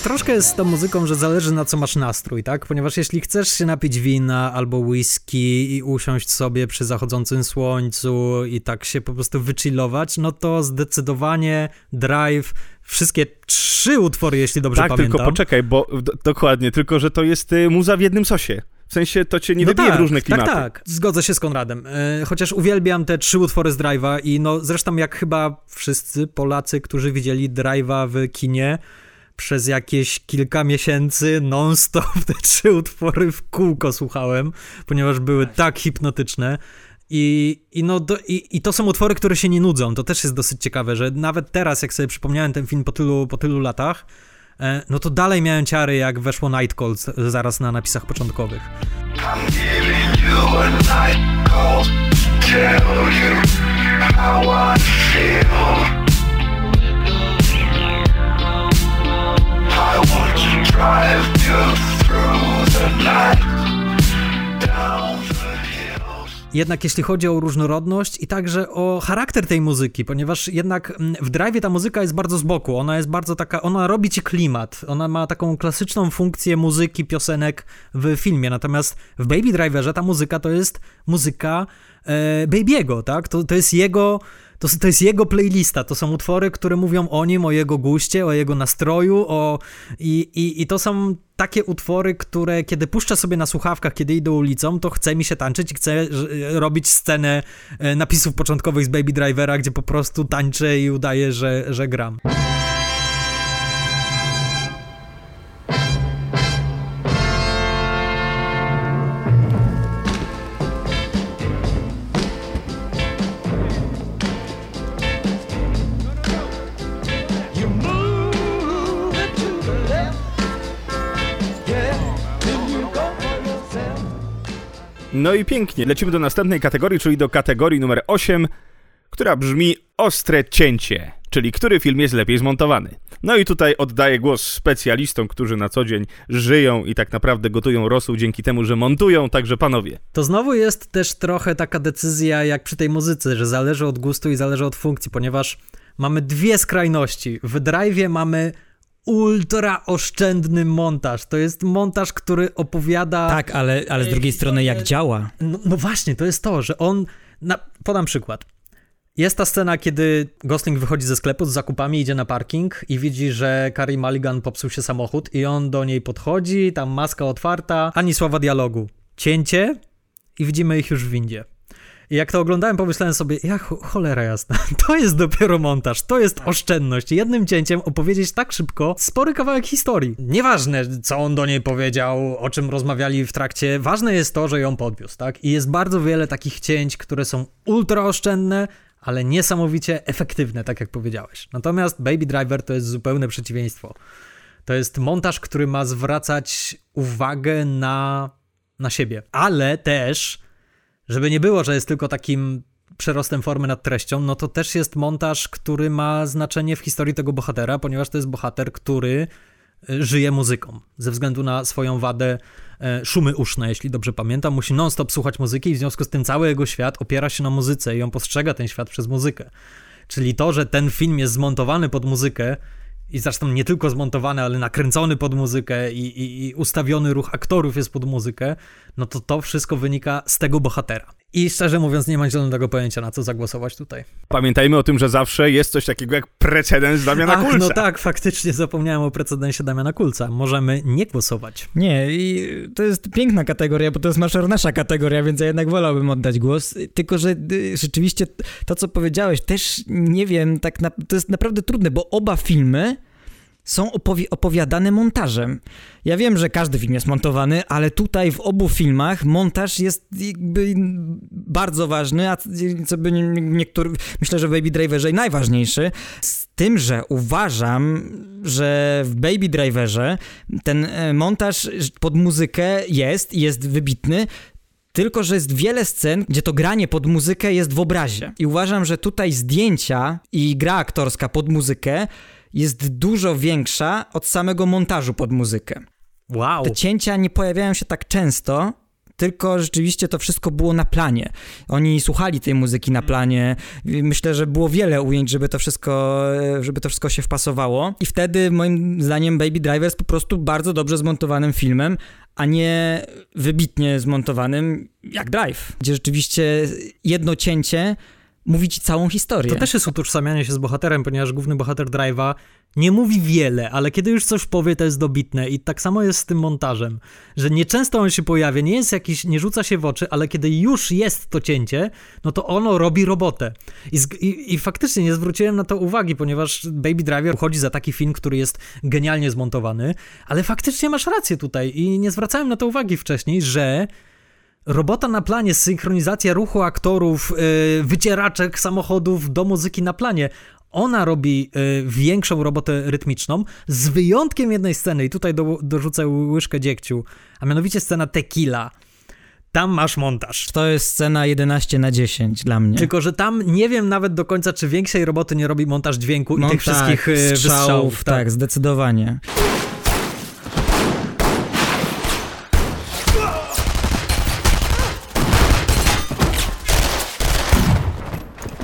Troszkę jest z tą muzyką, że zależy na co masz nastrój, tak? Ponieważ jeśli chcesz się napić wina albo whisky i usiąść sobie przy zachodzącym słońcu i tak się po prostu wychillować, no to zdecydowanie Drive wszystkie trzy utwory, jeśli dobrze tak, pamiętam. Tak, tylko poczekaj, bo dokładnie, tylko że to jest y, muza w jednym sosie. W sensie to cię nie no wybije tak, w różne klimaty. Tak, tak, zgodzę się z Konradem. E, chociaż uwielbiam te trzy utwory z Drive'a i no zresztą jak chyba wszyscy Polacy, którzy widzieli Drive'a w kinie, przez jakieś kilka miesięcy non-stop te trzy utwory w kółko słuchałem, ponieważ były tak hipnotyczne. I, i, no do, i, I to są utwory, które się nie nudzą. To też jest dosyć ciekawe, że nawet teraz, jak sobie przypomniałem ten film po tylu, po tylu latach, e, no to dalej miałem ciary, jak weszło Night Call zaraz na napisach początkowych. I'm Jednak jeśli chodzi o różnorodność i także o charakter tej muzyki, ponieważ jednak mm, w drive ta muzyka jest bardzo z boku, ona jest bardzo taka, ona robi ci klimat, ona ma taką klasyczną funkcję muzyki, piosenek w filmie, natomiast w Baby Driverze ta muzyka to jest muzyka e, Baby'ego, tak? To, to jest jego to, to jest jego playlista, to są utwory, które mówią o nim, o jego guście, o jego nastroju, o... I, i, i to są takie utwory, które kiedy puszczę sobie na słuchawkach, kiedy idę ulicą, to chce mi się tańczyć i chcę robić scenę e, napisów początkowych z Baby Drivera, gdzie po prostu tańczę i udaję, że, że gram. No i pięknie. Lecimy do następnej kategorii, czyli do kategorii numer 8, która brzmi Ostre cięcie, czyli który film jest lepiej zmontowany. No i tutaj oddaję głos specjalistom, którzy na co dzień żyją i tak naprawdę gotują rosół dzięki temu, że montują, także panowie. To znowu jest też trochę taka decyzja jak przy tej muzyce, że zależy od gustu i zależy od funkcji, ponieważ mamy dwie skrajności. W Drive'ie mamy ultra oszczędny montaż. To jest montaż, który opowiada... Tak, ale, ale z drugiej strony jak działa. No, no właśnie, to jest to, że on... Na, podam przykład. Jest ta scena, kiedy Gosling wychodzi ze sklepu z zakupami, idzie na parking i widzi, że Carrie Mulligan popsuł się samochód i on do niej podchodzi, tam maska otwarta, ani słowa dialogu. Cięcie i widzimy ich już w windzie. I jak to oglądałem, pomyślałem sobie, jak cholera jasna, to jest dopiero montaż, to jest oszczędność. Jednym cięciem opowiedzieć tak szybko spory kawałek historii. Nieważne, co on do niej powiedział, o czym rozmawiali w trakcie, ważne jest to, że ją podwiózł, tak? I jest bardzo wiele takich cięć, które są ultra oszczędne, ale niesamowicie efektywne, tak jak powiedziałeś. Natomiast Baby Driver to jest zupełne przeciwieństwo. To jest montaż, który ma zwracać uwagę na, na siebie, ale też, żeby nie było, że jest tylko takim przerostem formy nad treścią, no to też jest montaż, który ma znaczenie w historii tego bohatera, ponieważ to jest bohater, który y, żyje muzyką ze względu na swoją wadę E, szumy uszne, jeśli dobrze pamiętam, musi non-stop słuchać muzyki i w związku z tym cały jego świat opiera się na muzyce i on postrzega ten świat przez muzykę. Czyli to, że ten film jest zmontowany pod muzykę i zresztą nie tylko zmontowany, ale nakręcony pod muzykę i, i, i ustawiony ruch aktorów jest pod muzykę, no to to wszystko wynika z tego bohatera. I szczerze mówiąc, nie mam zielonego pojęcia, na co zagłosować tutaj. Pamiętajmy o tym, że zawsze jest coś takiego jak precedens Damiana Ach, Kulca. No tak, faktycznie zapomniałem o precedensie Damiana Kulca. Możemy nie głosować. Nie, i to jest piękna kategoria, bo to jest nasza kategoria, więc ja jednak wolałbym oddać głos. Tylko, że y, rzeczywiście to, co powiedziałeś, też nie wiem, tak na, to jest naprawdę trudne, bo oba filmy są opowi opowiadane montażem. Ja wiem, że każdy film jest montowany, ale tutaj w obu filmach montaż jest bardzo ważny, a co by myślę, że w Baby Driverze najważniejszy. Z tym, że uważam, że w Baby Driverze ten e, montaż pod muzykę jest jest wybitny, tylko, że jest wiele scen, gdzie to granie pod muzykę jest w obrazie. I uważam, że tutaj zdjęcia i gra aktorska pod muzykę jest dużo większa od samego montażu pod muzykę. Wow. Te cięcia nie pojawiają się tak często, tylko rzeczywiście to wszystko było na planie. Oni słuchali tej muzyki na planie. Myślę, że było wiele ujęć, żeby to wszystko, żeby to wszystko się wpasowało. I wtedy moim zdaniem Baby Driver jest po prostu bardzo dobrze zmontowanym filmem, a nie wybitnie zmontowanym jak Drive, gdzie rzeczywiście jedno cięcie mówi ci całą historię. To też jest utożsamianie się z bohaterem, ponieważ główny bohater Drive'a nie mówi wiele, ale kiedy już coś powie, to jest dobitne. I tak samo jest z tym montażem, że nieczęsto on się pojawia, nie jest jakiś, nie rzuca się w oczy, ale kiedy już jest to cięcie, no to ono robi robotę. I, i, i faktycznie nie zwróciłem na to uwagi, ponieważ Baby Driver uchodzi za taki film, który jest genialnie zmontowany, ale faktycznie masz rację tutaj i nie zwracałem na to uwagi wcześniej, że robota na planie, synchronizacja ruchu aktorów, yy, wycieraczek samochodów do muzyki na planie. Ona robi y, większą robotę rytmiczną, z wyjątkiem jednej sceny, i tutaj do, dorzucę łyżkę dziegciu, a mianowicie scena tequila. Tam masz montaż. To jest scena 11 na 10 dla mnie. Tylko, że tam nie wiem nawet do końca, czy większej roboty nie robi montaż dźwięku i tych wszystkich y, strzałów. Tak, tak, zdecydowanie.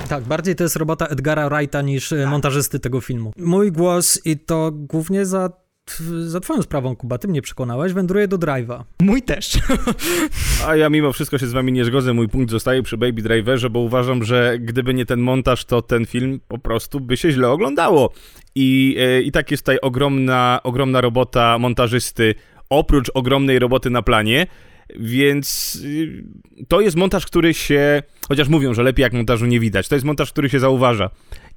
Tak, bardziej to jest robota Edgara Wrighta niż tak. montażysty tego filmu. Mój głos i to głównie za za twoją sprawą, Kuba, ty mnie przekonałeś, wędruję do Drive'a. Mój też. A ja mimo wszystko się z wami nie zgodzę, mój punkt zostaje przy Baby Driverze, bo uważam, że gdyby nie ten montaż, to ten film po prostu by się źle oglądało. I, e, i tak jest tutaj ogromna, ogromna robota montażysty, oprócz ogromnej roboty na planie, więc y, to jest montaż, który się, chociaż mówią, że lepiej jak montażu nie widać, to jest montaż, który się zauważa.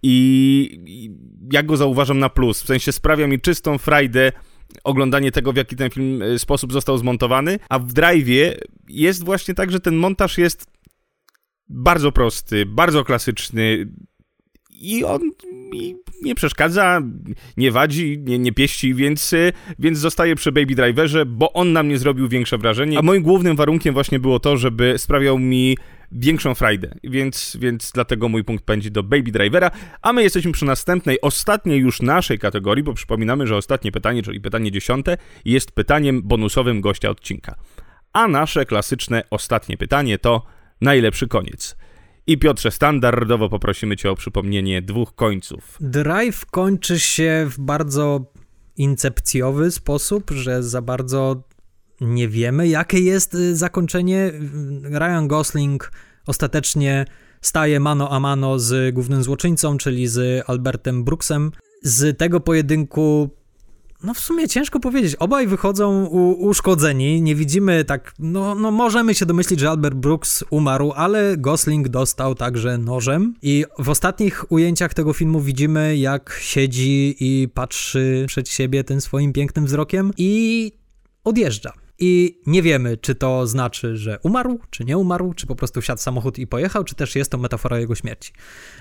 I ja go zauważam na plus, w sensie sprawia mi czystą frajdę oglądanie tego, w jaki ten film y, sposób został zmontowany, a w Drive'ie jest właśnie tak, że ten montaż jest bardzo prosty, bardzo klasyczny, i on mi nie przeszkadza, nie wadzi, nie, nie pieści, więc, y, więc zostaje przy Baby Driverze, bo on na mnie zrobił większe wrażenie. A moim głównym warunkiem właśnie było to, żeby sprawiał mi większą frajdę, więc, więc dlatego mój punkt pędzi do Baby Drivera, a my jesteśmy przy następnej, ostatniej już naszej kategorii, bo przypominamy, że ostatnie pytanie, czyli pytanie dziesiąte, jest pytaniem bonusowym gościa odcinka. A nasze klasyczne ostatnie pytanie to najlepszy koniec. I Piotrze, standardowo poprosimy Cię o przypomnienie dwóch końców. Drive kończy się w bardzo incepcjowy sposób, że za bardzo nie wiemy, jakie jest y, zakończenie. Ryan Gosling ostatecznie staje mano a mano z głównym złoczyńcą, czyli z Albertem Brooksem. Z tego pojedynku no w sumie ciężko powiedzieć. Obaj wychodzą u, uszkodzeni. Nie widzimy tak. No, no możemy się domyślić, że Albert Brooks umarł, ale Gosling dostał także nożem. I w ostatnich ujęciach tego filmu widzimy, jak siedzi i patrzy przed siebie tym swoim pięknym wzrokiem i odjeżdża. I nie wiemy, czy to znaczy, że umarł, czy nie umarł, czy po prostu wsiadł samochód i pojechał, czy też jest to metafora jego śmierci.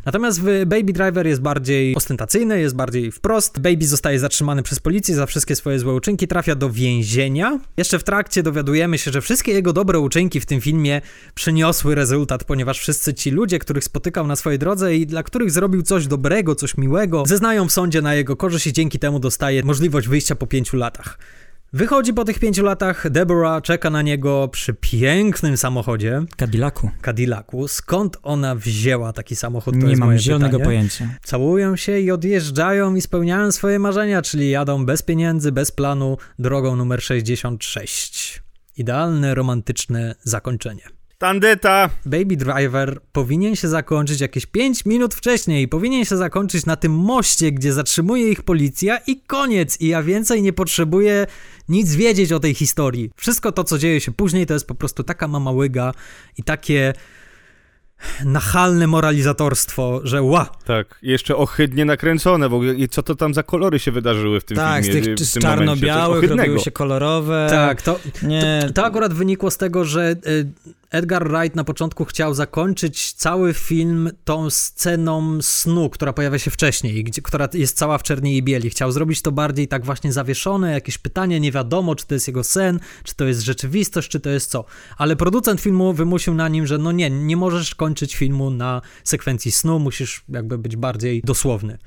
Natomiast w Baby Driver jest bardziej ostentacyjny, jest bardziej wprost. Baby zostaje zatrzymany przez policję za wszystkie swoje złe uczynki, trafia do więzienia. Jeszcze w trakcie dowiadujemy się, że wszystkie jego dobre uczynki w tym filmie przyniosły rezultat, ponieważ wszyscy ci ludzie, których spotykał na swojej drodze i dla których zrobił coś dobrego, coś miłego, zeznają w sądzie na jego korzyść i dzięki temu dostaje możliwość wyjścia po pięciu latach. Wychodzi po tych pięciu latach, Deborah czeka na niego przy pięknym samochodzie. Cadillacu. Cadillacu. Skąd ona wzięła taki samochód? To Nie mam zielonego pojęcia. Całują się i odjeżdżają i spełniają swoje marzenia, czyli jadą bez pieniędzy, bez planu, drogą numer 66. Idealne, romantyczne zakończenie. Tandeta! Baby Driver powinien się zakończyć jakieś 5 minut wcześniej. Powinien się zakończyć na tym moście, gdzie zatrzymuje ich policja i koniec. I ja więcej nie potrzebuję nic wiedzieć o tej historii. Wszystko to, co dzieje się później, to jest po prostu taka mama łyga i takie nachalne moralizatorstwo, że ła. Tak, jeszcze ohydnie nakręcone w ogóle. I co to tam za kolory się wydarzyły w tym tak, filmie? Tak, z tych czarno-białych robiły się kolorowe. Tak, to, Nie. To, to akurat wynikło z tego, że y, Edgar Wright na początku chciał zakończyć cały film tą sceną snu, która pojawia się wcześniej, gdzie, która jest cała w czerni i bieli. Chciał zrobić to bardziej tak właśnie zawieszone, jakieś pytanie, nie wiadomo, czy to jest jego sen, czy to jest rzeczywistość, czy to jest co. Ale producent filmu wymusił na nim, że no nie, nie możesz kończyć filmu na sekwencji snu, musisz jakby być bardziej dosłowny.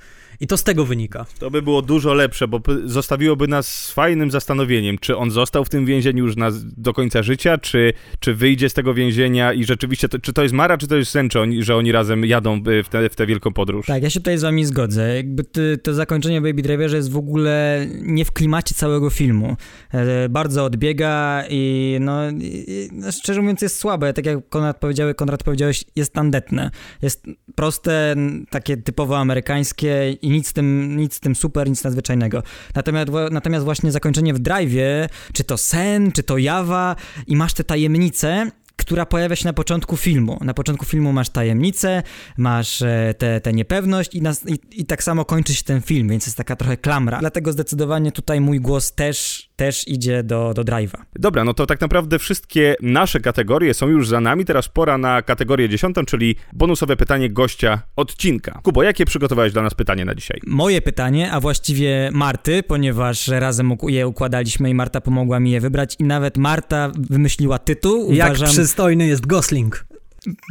I to z tego wynika. To by było dużo lepsze, bo zostawiłoby nas z fajnym zastanowieniem, czy on został w tym więzieniu już na, do końca życia, czy, czy wyjdzie z tego więzienia i rzeczywiście, to, czy to jest Mara, czy to jest sen, czy oni, że oni razem jadą w tę w te wielką podróż. Tak, ja się tutaj z wami zgodzę. Jakby ty, to zakończenie Baby Driverze jest w ogóle nie w klimacie całego filmu. E, bardzo odbiega i no, i, no, szczerze mówiąc jest słabe. Tak jak Konrad, powiedział, Konrad powiedziałeś, jest tandetne. Jest proste, takie typowo amerykańskie i nic z tym, nic tym super, nic nadzwyczajnego. Natomiast, natomiast właśnie zakończenie w drive, czy to sen, czy to jawa i masz te tajemnice, która pojawia się na początku filmu. Na początku filmu masz tajemnicę, masz tę te, te niepewność i, nas, i, i, tak samo kończy się ten film, więc jest taka trochę klamra. Dlatego zdecydowanie tutaj mój głos też też idzie do, do drive'a. Dobra, no to tak naprawdę wszystkie nasze kategorie są już za nami. Teraz pora na kategorię dziesiątą, czyli bonusowe pytanie gościa odcinka. Kubo, jakie przygotowałeś dla nas pytanie na dzisiaj? Moje pytanie, a właściwie Marty, ponieważ razem je układaliśmy i Marta pomogła mi je wybrać i nawet Marta wymyśliła tytuł. Jak Uważam... przystojny jest Gosling.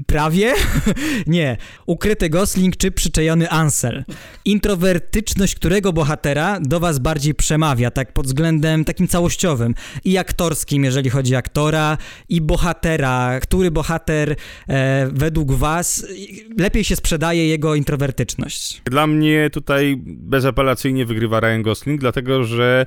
Prawie? Nie. Ukryty Gosling czy przyczajony Ansel. Introwertyczność którego bohatera do was bardziej przemawia, tak pod względem takim całościowym. I aktorskim, jeżeli chodzi o aktora, i bohatera. Który bohater e, według was lepiej się sprzedaje jego introwertyczność? Dla mnie tutaj bezapelacyjnie wygrywa Ryan Gosling, dlatego że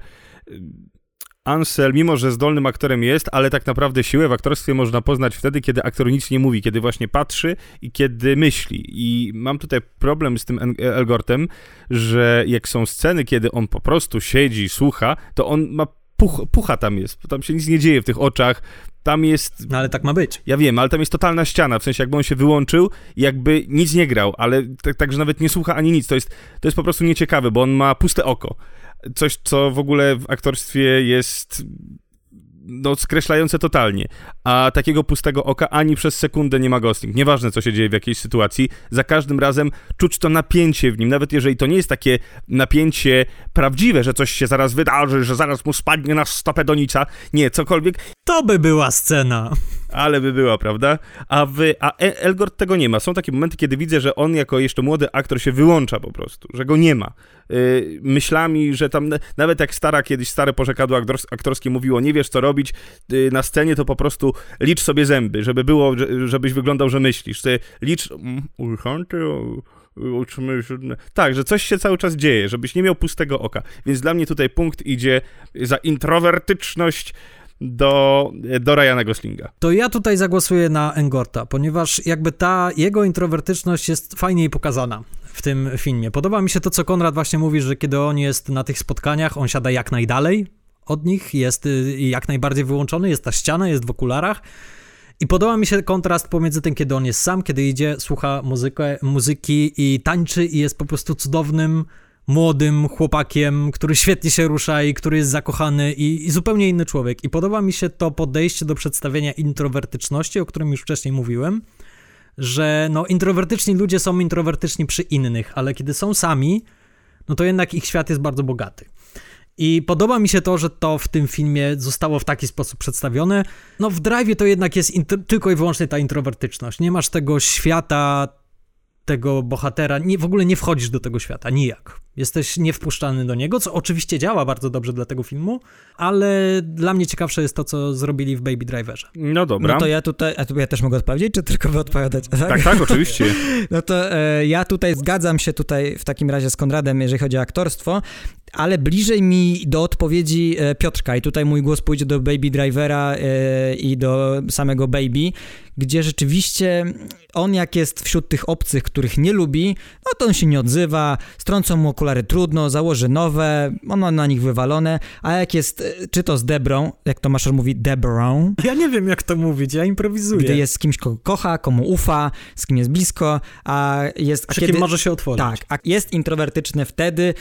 Ansel, mimo że zdolnym aktorem jest, ale tak naprawdę siłę w aktorstwie można poznać wtedy, kiedy aktor nic nie mówi, kiedy właśnie patrzy i kiedy myśli. I mam tutaj problem z tym Elgortem, że jak są sceny, kiedy on po prostu siedzi, słucha, to on ma puch, pucha tam jest, tam się nic nie dzieje w tych oczach, tam jest... No ale tak ma być. Ja wiem, ale tam jest totalna ściana, w sensie jakby on się wyłączył jakby nic nie grał, ale tak, tak że nawet nie słucha ani nic, to jest, to jest po prostu nieciekawe, bo on ma puste oko coś, co w ogóle w aktorstwie jest no, skreślające totalnie. A takiego pustego oka ani przez sekundę nie ma Gosling. Nieważne, co się dzieje w jakiejś sytuacji, za każdym razem czuć to napięcie w nim, nawet jeżeli to nie jest takie napięcie prawdziwe, że coś się zaraz wydarzy, że zaraz mu spadnie na stopę donica. Nie, cokolwiek. To by była scena. Ale by była, prawda? A, wy, a e- Elgort tego nie ma. Są takie momenty, kiedy widzę, że on jako jeszcze młody aktor się wyłącza po prostu, że go nie ma. Yy, myślami, że tam nawet jak stara kiedyś stare porzekadło aktorskie mówiło, nie wiesz co robić yy, na scenie, to po prostu licz sobie zęby, żeby było, żebyś wyglądał, że myślisz. Ty licz... Tak, że coś się cały czas dzieje, żebyś nie miał pustego oka. Więc dla mnie tutaj punkt idzie za introwertyczność, do, do Ryana Goslinga. To ja tutaj zagłosuję na Engorta, ponieważ jakby ta jego introwertyczność jest fajniej pokazana w tym filmie. Podoba mi się to, co Konrad właśnie mówi, że kiedy on jest na tych spotkaniach, on siada jak najdalej od nich, jest y, jak najbardziej wyłączony, jest ta ściana, jest w okularach. I podoba mi się kontrast pomiędzy tym, kiedy on jest sam, kiedy idzie, słucha muzykę, muzyki i tańczy i jest po prostu cudownym młodym chłopakiem, który świetnie się rusza i który jest zakochany i, i, zupełnie inny człowiek. I podoba mi się to podejście do przedstawienia introwertyczności, o którym już wcześniej mówiłem, że no introwertyczni ludzie są introwertyczni przy innych, ale kiedy są sami, no to jednak ich świat jest bardzo bogaty. I podoba mi się to, że to w tym filmie zostało w taki sposób przedstawione. No w Drive to jednak jest tylko i wyłącznie ta introwertyczność. Nie masz tego świata tego bohatera, nie, w ogóle nie wchodzisz do tego świata, nijak. Jesteś niewpuszczany do niego, co oczywiście działa bardzo dobrze dla tego filmu, ale dla mnie ciekawsze jest to, co zrobili w Baby Driverze. No dobra. No to ja tutaj, a tu ja też mogę odpowiedzieć, czy tylko wy odpowiadać? Tak, tak, tak oczywiście. no to e, ja tutaj zgadzam się tutaj w takim razie z Konradem, jeżeli chodzi o aktorstwo, ale bliżej mi do odpowiedzi e, Piotrka i tutaj mój głos pójdzie do Baby Drivera e, i do samego Baby, gdzie rzeczywiście on jak jest wśród tych obcych, których nie lubi, no to on się nie odzywa, strącą mu okulary trudno, założy nowe, on ma na nich wywalone, a jak jest, e, czy to z Debrą, jak to mówi, Debrą. Ja nie wiem jak to mówić, ja improwizuję. Gdy jest z kimś, kogo kocha, komu ufa, z kim jest blisko, a jest... Przy a kiedy, kim może się otworzyć. Tak, a jest introwertyczny wtedy,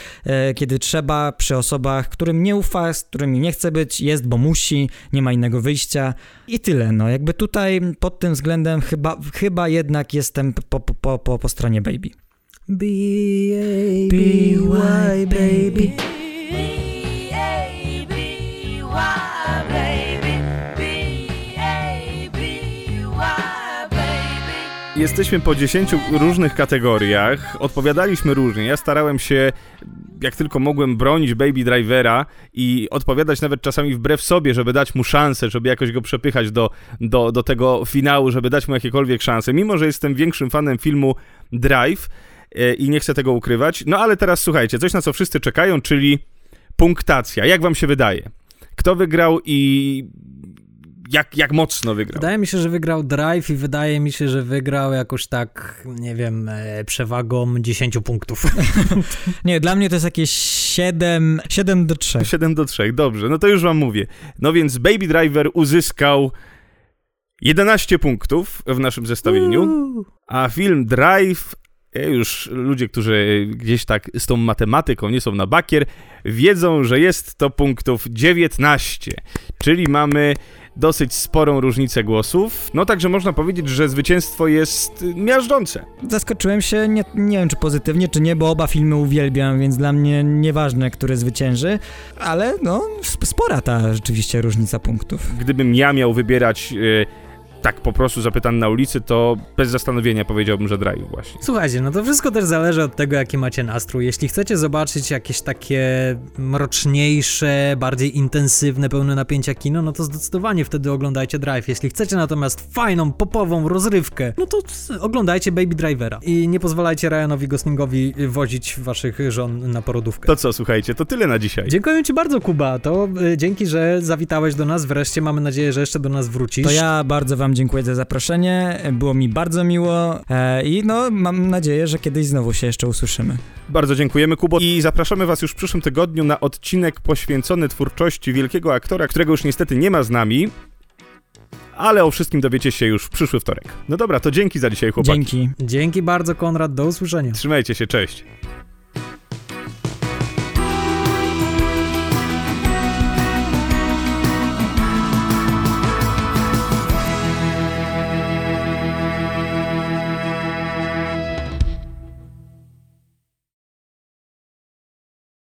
kiedy trzeba trzeba przy osobach, którym nie ufa, z którymi nie chce być, jest, bo musi, nie ma innego wyjścia i tyle. No, jakby tutaj pod tym względem chyba, chyba jednak jestem po, po, po, po stronie baby. B-A-B-Y, baby. Jesteśmy po 10 różnych kategoriach, odpowiadaliśmy różnie. Ja starałem się, jak tylko mogłem, bronić Baby Drivera i odpowiadać nawet czasami wbrew sobie, żeby dać mu szansę, żeby jakoś go przepychać do, do, do tego finału, żeby dać mu jakiekolwiek szanse. Mimo, że jestem większym fanem filmu Drive e, i nie chcę tego ukrywać. No ale teraz słuchajcie, coś na co wszyscy czekają, czyli punktacja. Jak wam się wydaje? Kto wygrał i jak, jak mocno wygrał? Wydaje mi się, że wygrał Drive i wydaje mi się, że wygrał jakoś tak, nie wiem, e, przewagą 10 punktów. nie, dla mnie to jest jakieś 7, 7 do 3. 7 do 3, dobrze, no to już wam mówię. No więc Baby Driver uzyskał 11 punktów w naszym zestawieniu, a film Drive e, już ludzie, którzy gdzieś tak z tą matematyką nie są na bakier, wiedzą, że jest to punktów 19. Czyli mamy dosyć sporą różnicę głosów. No także można powiedzieć, że zwycięstwo jest miażdżące. Zaskoczyłem się, nie, nie wiem czy pozytywnie, czy nie, bo oba filmy uwielbiam, więc dla mnie nieważne, który zwycięży, ale no spora ta rzeczywiście różnica punktów. Gdybym ja miał wybierać... Yy, tak po prostu zapytany na ulicy, to bez zastanowienia powiedziałbym, że Drive właśnie. Słuchajcie, no to wszystko też zależy od tego, jaki macie nastrój. Jeśli chcecie zobaczyć jakieś takie mroczniejsze, bardziej intensywne, pełne napięcia kino, no to zdecydowanie wtedy oglądajcie Drive. Jeśli chcecie natomiast fajną, popową rozrywkę, no to oglądajcie Baby Drivera. I nie pozwalajcie Ryanowi Goslingowi wozić waszych żon na porodówkę. To co, słuchajcie, to tyle na dzisiaj. Dziękuję ci bardzo, Kuba. To y, dzięki, że zawitałeś do nas wreszcie. Mamy nadzieję, że jeszcze do nas wrócisz. To ja bardzo wam dziękuję za zaproszenie, było mi bardzo miło e, i no mam nadzieję, że kiedyś znowu się jeszcze usłyszymy. Bardzo dziękujemy Kubo i zapraszamy was już w przyszłym tygodniu na odcinek poświęcony twórczości wielkiego aktora, którego już niestety nie ma z nami, ale o wszystkim dowiecie się już w przyszły wtorek. No dobra, to dzięki za dzisiaj chłopaki. Dzięki. Dzięki bardzo Konrad, do usłyszenia. Trzymajcie się, cześć.